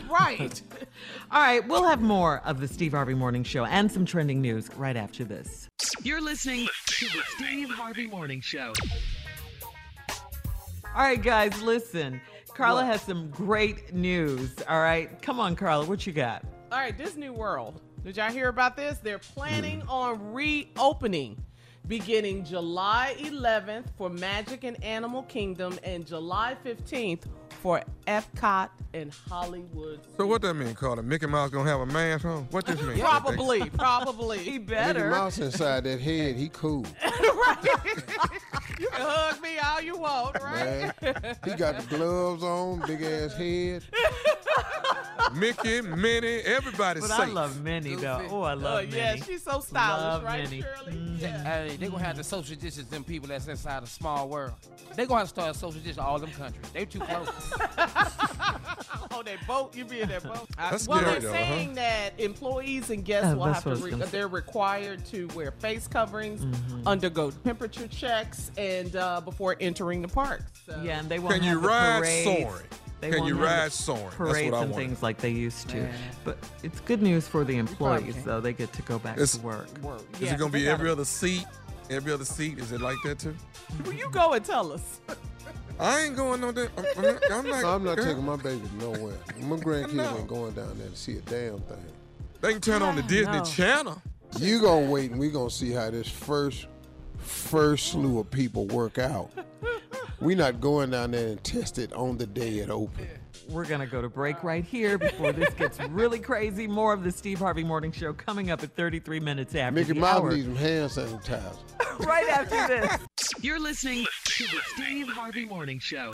Right. All right, we'll have more of the Steve Harvey Morning Show and some trending news right after this. You're listening to the Steve Harvey Morning Show. All right, guys, listen. Carla has some great news. All right, come on, Carla, what you got? All right, Disney World. Did y'all hear about this? They're planning hmm. on reopening beginning July 11th for Magic and Animal Kingdom and July 15th for Epcot and Hollywood. So what that mean, Carla? Mickey Mouse gonna have a mask on? What this mean? Probably, probably. He better. Mickey. Mouse inside that head, he cool. You can hug me all you want, right? Man, he got the gloves on, big ass head. Mickey, Minnie, everybody's But safe. I love Minnie, though. Oh, I Oh, love yeah, Minnie. she's so stylish, Love right, Minnie. Shirley? Mm-hmm. Yeah. Hey, they gonna have to social distance them people that's inside a small world. They gonna have to start a social distance all them countries. They too close. on that boat. You be in that boat. That's well, they're though, huh? saying that employees and guests Oh, will have to. what I was Re- they're required to wear face coverings, Mm-hmm. undergo temperature checks, and uh, before entering the park. So. Yeah, and they won't Can have you the ride parades. soaring? They Can you ride soaring? That's what Parades I and things like they used to. Man. But it's good news for the employees, can't. though. They get to go back It's- to work. Work. Is Yeah, it gonna they be gotta- every other seat? Every other seat? Is it like that too? Well, you go and tell us. I ain't going on that. I'm, I'm, I'm not. I'm not girl. taking my baby nowhere. My grandkids No. ain't going down there to see a damn thing. They can turn on the Disney no. Channel. You gonna wait and we gonna see how this first first slew of people work out. We not going down there and test it on the day it open. We're going to go to break right here before this gets really crazy. More of the Steve Harvey Morning Show coming up at 33 minutes after Mickey Mouse needs some hand sanitizer. right after this. You're listening to the Steve Harvey Morning Show.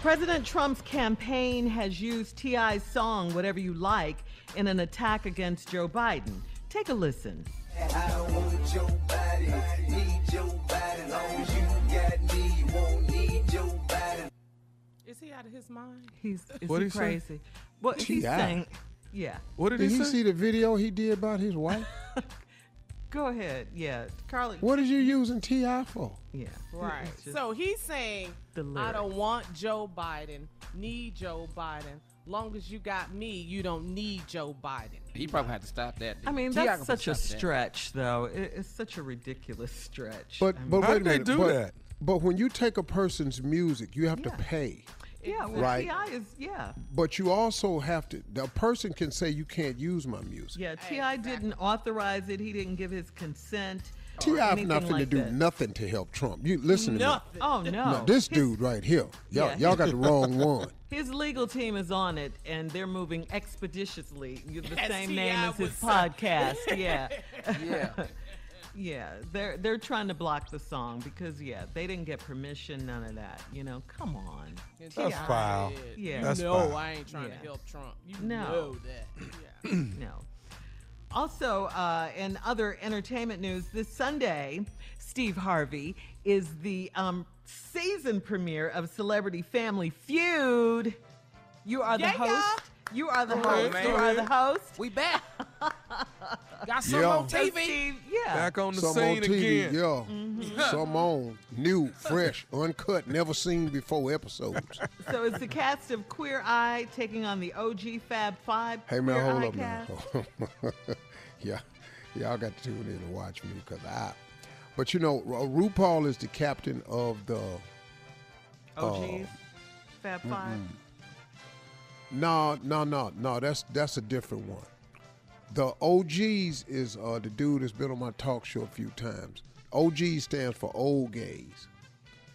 President Trump's campaign has used T.I.'s song, Whatever You Like, in an attack against Joe Biden. Take a listen. I want your body, need your body. Long as you got me, you won't out of his mind? He's is What'd he he say? crazy? What he's T.I.. saying Yeah. What did, Did he, he say? see the video he did about his wife? Go ahead. Yeah. Carly. what is you using T.I. for? Yeah. Right. So he's saying, the I don't want Joe Biden, need Joe Biden. Long as you got me, you don't need Joe Biden. He probably had to stop that. I mean, that's could such a stop that. stretch, though. It, it's such a ridiculous stretch. But I mean- but How wait a did they minute. do but, that? but when you take a person's music, you have to pay. Yeah, well, Right. T.I. is yeah. But you also have to. The person can say you can't use my music. Yeah, T.I. didn't authorize it. He didn't give his consent. T.I. or have anything nothing to do that. nothing to help Trump. You listen to Nothing. Oh me. no. this dude right here. Y'all, Yeah. y'all got the wrong one. His legal team is on it, and they're moving expeditiously. The As same name as his podcast. Yeah. Yeah. yeah. They're they're trying to block the song because yeah, they didn't get permission. None of that. You know, come on. That's T.I. foul. Yeah. You That's know foul. I ain't trying Yeah. to help Trump. You No. know that. Yeah. no. Also, uh, in other entertainment news, this Sunday, Steve Harvey is the um, season premiere of Celebrity Family Feud. You are the Yeah, host. You are the Come on, host. man. You are the host. We back. Got some Yeah. on TV. Yeah. Back on the Some scene on TV, again. yeah. Mm-hmm. Some on new, fresh, uncut, never seen before episodes. So it's the cast of Queer Eye taking on the OG Fab Five. Hey man, Queer hold Eye up cast. now. yeah, y'all got to tune in and watch me because I. But you know, Ru- RuPaul is the captain of the. Uh, OGs, Fab 5 No, no, no, no. That's that's a different one. The OGs is uh, the dude that's been on my talk show a few times. OG stands for old gays,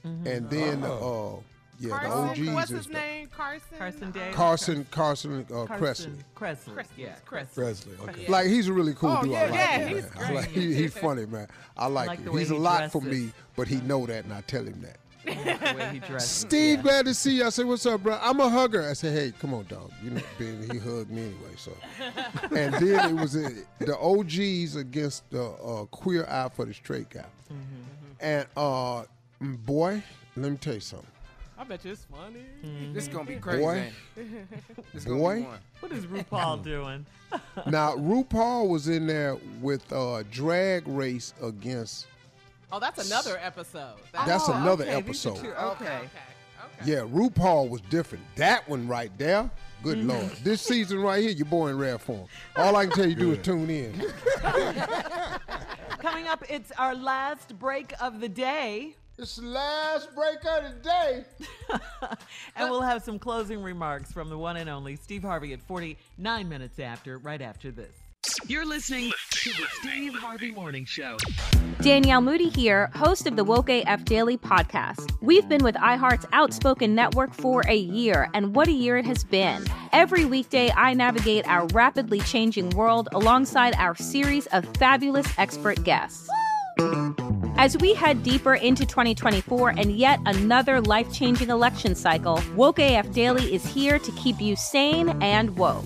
and then uh, yeah, Carson, the OGs what's is his the- name? Carson. Carson Davis. Carson Carson uh, Carson Kressley. Kressley. Kressley, Yeah, Kressley. Presley. Okay. Like he's a really cool Oh, dude. yeah, I like yeah, him, he's man. I great. like, he, he's funny, man. I like, like him. way He's a he lot for me, but he know that, and I tell him that. The way he dresses. Steve, yeah. glad to see you. I said, "What's up, bro?" I'm a hugger. I said, "Hey, come on, dog. You know, being he hugged me anyway." So, and then it was uh, the OGs against the uh, queer eye for the straight guy, and uh, mm, boy, let me tell you something. I bet you it's funny. This is gonna be crazy. Boy. ain't it? This gonna Boy. be. What is RuPaul doing? Now, RuPaul was in there with uh, drag race against. Oh, that's another episode. That's Oh, another okay, episode. okay. Okay. Okay. Okay. Yeah, RuPaul was different. That one right there, good Mm-hmm. lord. This season right here, your boy in rare form. All I can tell you to do is tune in. Coming up, it's our last break of the day, It's the last break of the day. and we'll have some closing remarks from the one and only Steve Harvey at 49 minutes after, right after this. You're listening to the Steve Harvey Morning Show. Danielle Moody here, host of the Woke AF Daily podcast. We've been with iHeart's Outspoken Network for a year, and what a year it has been. Every weekday, I navigate our rapidly changing world alongside our series of fabulous expert guests. As we head deeper into 2024 and yet another life changing election cycle, Woke AF Daily is here to keep you sane and woke.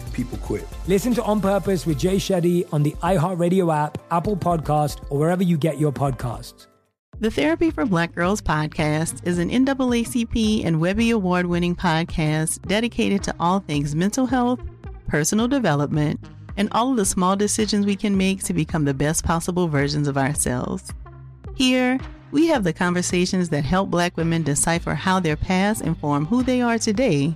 People quit. Listen to On Purpose with Jay Shetty on the iHeartRadio app, Apple Podcast, or wherever you get your podcasts. The Therapy for Black Girls podcast is an NAACP and Webby Award winning podcast dedicated to all things mental health, personal development, and all of the small decisions we can make to become the best possible versions of ourselves. Here, we have the conversations that help Black women decipher how their past inform who they are today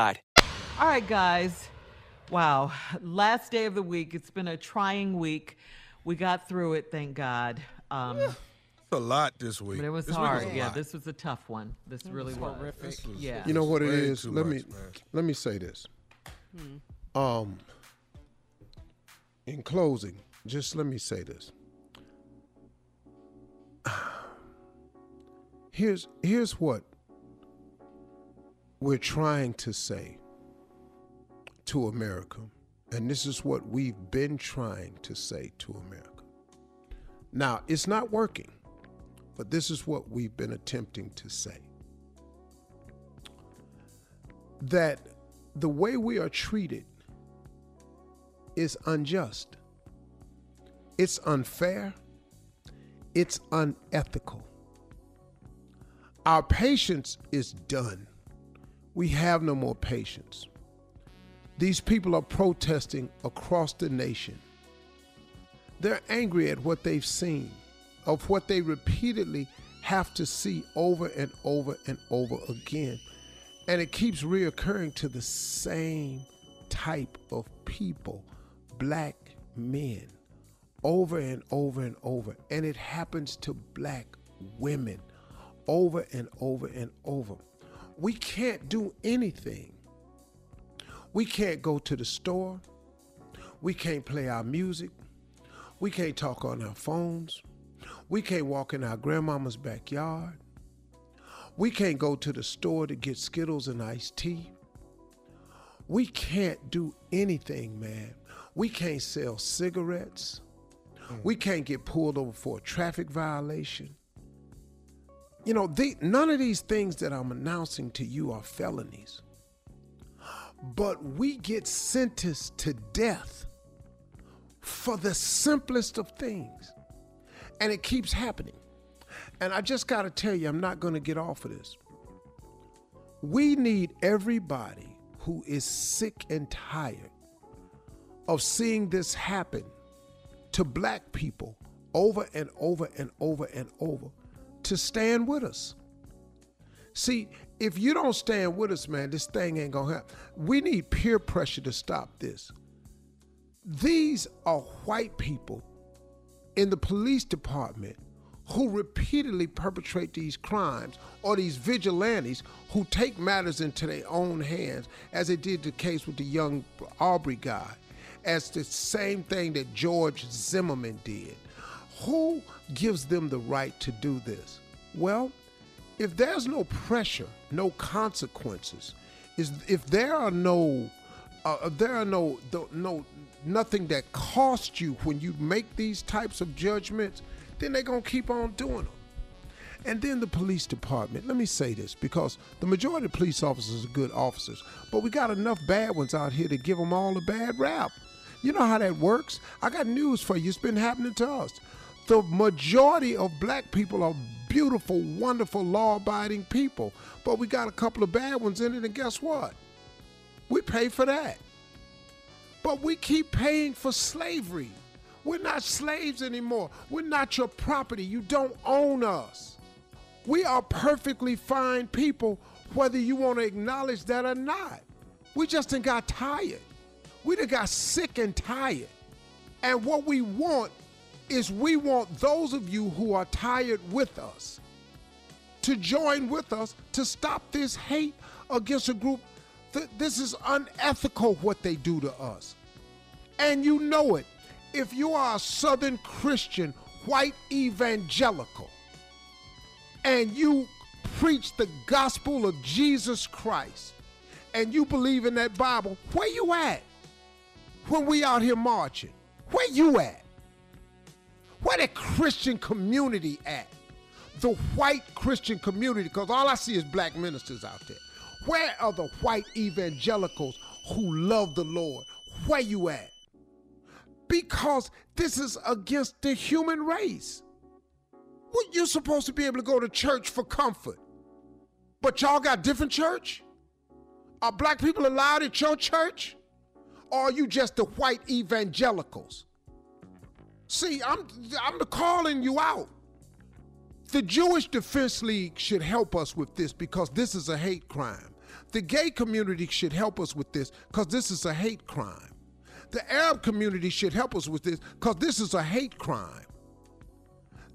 All right, guys. Wow. Last day of the week. It's been a trying week. We got through it, thank God. Um, It's a lot this week. but it was This hard. a yeah, lot. this was a tough one. This really was. This was- Yeah. You know what it Way is? too Let much, me man. let me say this. Hmm. Um in closing, just let me say this. Here's here's what we're trying to say to America. And this is what we've been trying to say to America. Now, it's not working, but this is what we've been attempting to say. That the way we are treated is unjust, it's unfair, it's unethical. Our patience is done. We have no more patience. These people are protesting across the nation. They're angry at what they've seen, of what they repeatedly have to see over and over and over again. And it keeps reoccurring to the same type of people, black men, over and over and over. And it happens to black women over and over and over. We can't do anything. We can't go to the store. We can't play our music. We can't talk on our phones. We can't walk in our grandmama's backyard. We can't go to the store to get Skittles and iced tea. We can't do anything, man. We can't sell cigarettes. Mm. We can't get pulled over for a traffic violation. You know, the, none of these things that I'm announcing to you are felonies. But we get sentenced to death for the simplest of things. And it keeps happening. And I just got to tell you, I'm not going to get off of this. We need everybody who is sick and tired of seeing this happen to black people over and over and over and over to stand with us. See, if you don't stand with us, man, this thing ain't gonna happen. We need peer pressure to stop this. These are white people in the police department who repeatedly perpetrate these crimes or these vigilantes who take matters into their own hands, as they did the case with the young Aubrey guy, as the same thing that George Zimmerman did. Who gives them the right to do this? Well, if there's no pressure, no consequences, is if there are no, uh, there are no, no, nothing that costs you when you make these types of judgments, then they're gonna keep on doing them. And then the police department. Let me say this because the majority of police officers are good officers, but we got enough bad ones out here to give them all a bad rap. You know how that works? I got news for you. It's been happening to us. The majority of black people are beautiful, wonderful, law abiding people, but we got a couple of bad ones in it, and guess what? We pay for that. But we keep paying for slavery. We're not slaves anymore. We're not your property. You don't own us. We are perfectly fine people, whether you want to acknowledge that or not. We just done got tired. We done got sick and tired. And what we want is we want those of you who are tired with us to join with us to stop this hate against a group. Th- this is unethical what they do to us. And you know it. If you are a Southern Christian, white evangelical, and you preach the gospel of Jesus Christ, and you believe in that Bible, where you at? When we out here marching, where you at? Where the Christian community at? The white Christian community, because all I see is black ministers out there. Where are the white evangelicals who love the Lord? Where you at? Because this is against the human race. What you're supposed to be able to go to church for comfort. But y'all got different church? Are black people allowed at your church? Or are you just the white evangelicals? See, I'm I'm calling you out. The Jewish Defense League should help us with this because this is a hate crime. The gay community should help us with this because this is a hate crime. The Arab community should help us with this because this is a hate crime.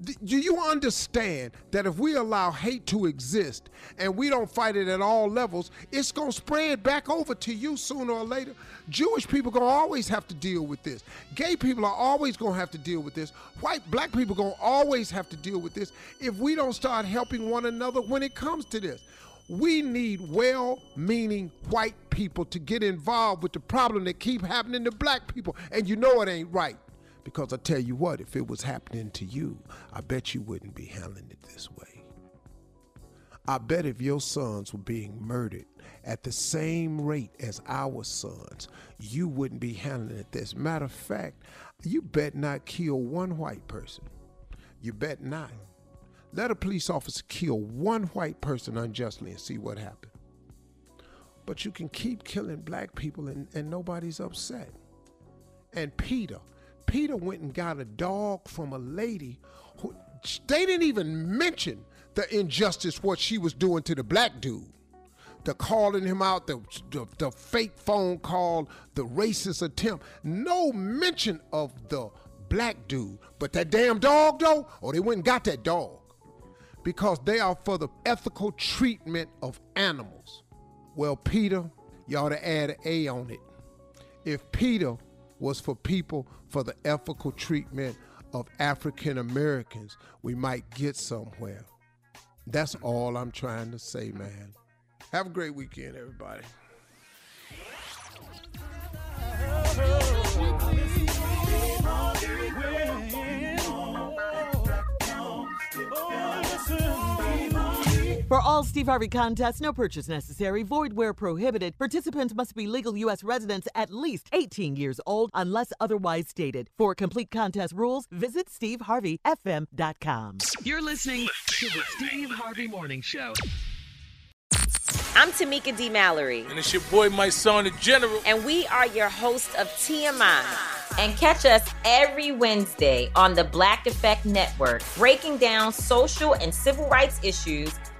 Do you understand that if we allow hate to exist and we don't fight it at all levels, it's going to spread back over to you sooner or later? Jewish people going to always have to deal with this. Gay people are always going to have to deal with this. White, black people going to always have to deal with this if we don't start helping one another when it comes to this. We need well-meaning white people to get involved with the problem that keep happening to black people, and you know it ain't right. Because I tell you what, if it was happening to you, I bet you wouldn't be handling it this way. I bet if your sons were being murdered at the same rate as our sons, you wouldn't be handling it this. Matter of fact, you bet not kill one white person. You bet not. Let a police officer kill one white person unjustly and see what happens. But you can keep killing black people and, and nobody's upset. And PETA, PETA went and got a dog from a lady who they didn't even mention the injustice what she was doing to the black dude. The calling him out, the, the, the fake phone call, the racist attempt. No mention of the black dude. But that damn dog though, oh, they went and got that dog. Because they are for the ethical treatment of animals. Well, PETA, you ought to add an A on it. If PETA was for people for the ethical treatment of African Americans, we might get somewhere. That's all I'm trying to say, man. Have a great weekend, everybody. For all Steve Harvey contests, no purchase necessary, void where prohibited. Participants must be legal U.S. residents at least 18 years old unless otherwise stated. For complete contest rules, visit SteveHarveyFM.com. You're listening to the Steve Harvey Morning Show. I'm Tamika D. Mallory. And it's your boy, my son, the General. And we are your host of TMI. And catch us every Wednesday on the Black Effect Network, breaking down social and civil rights issues,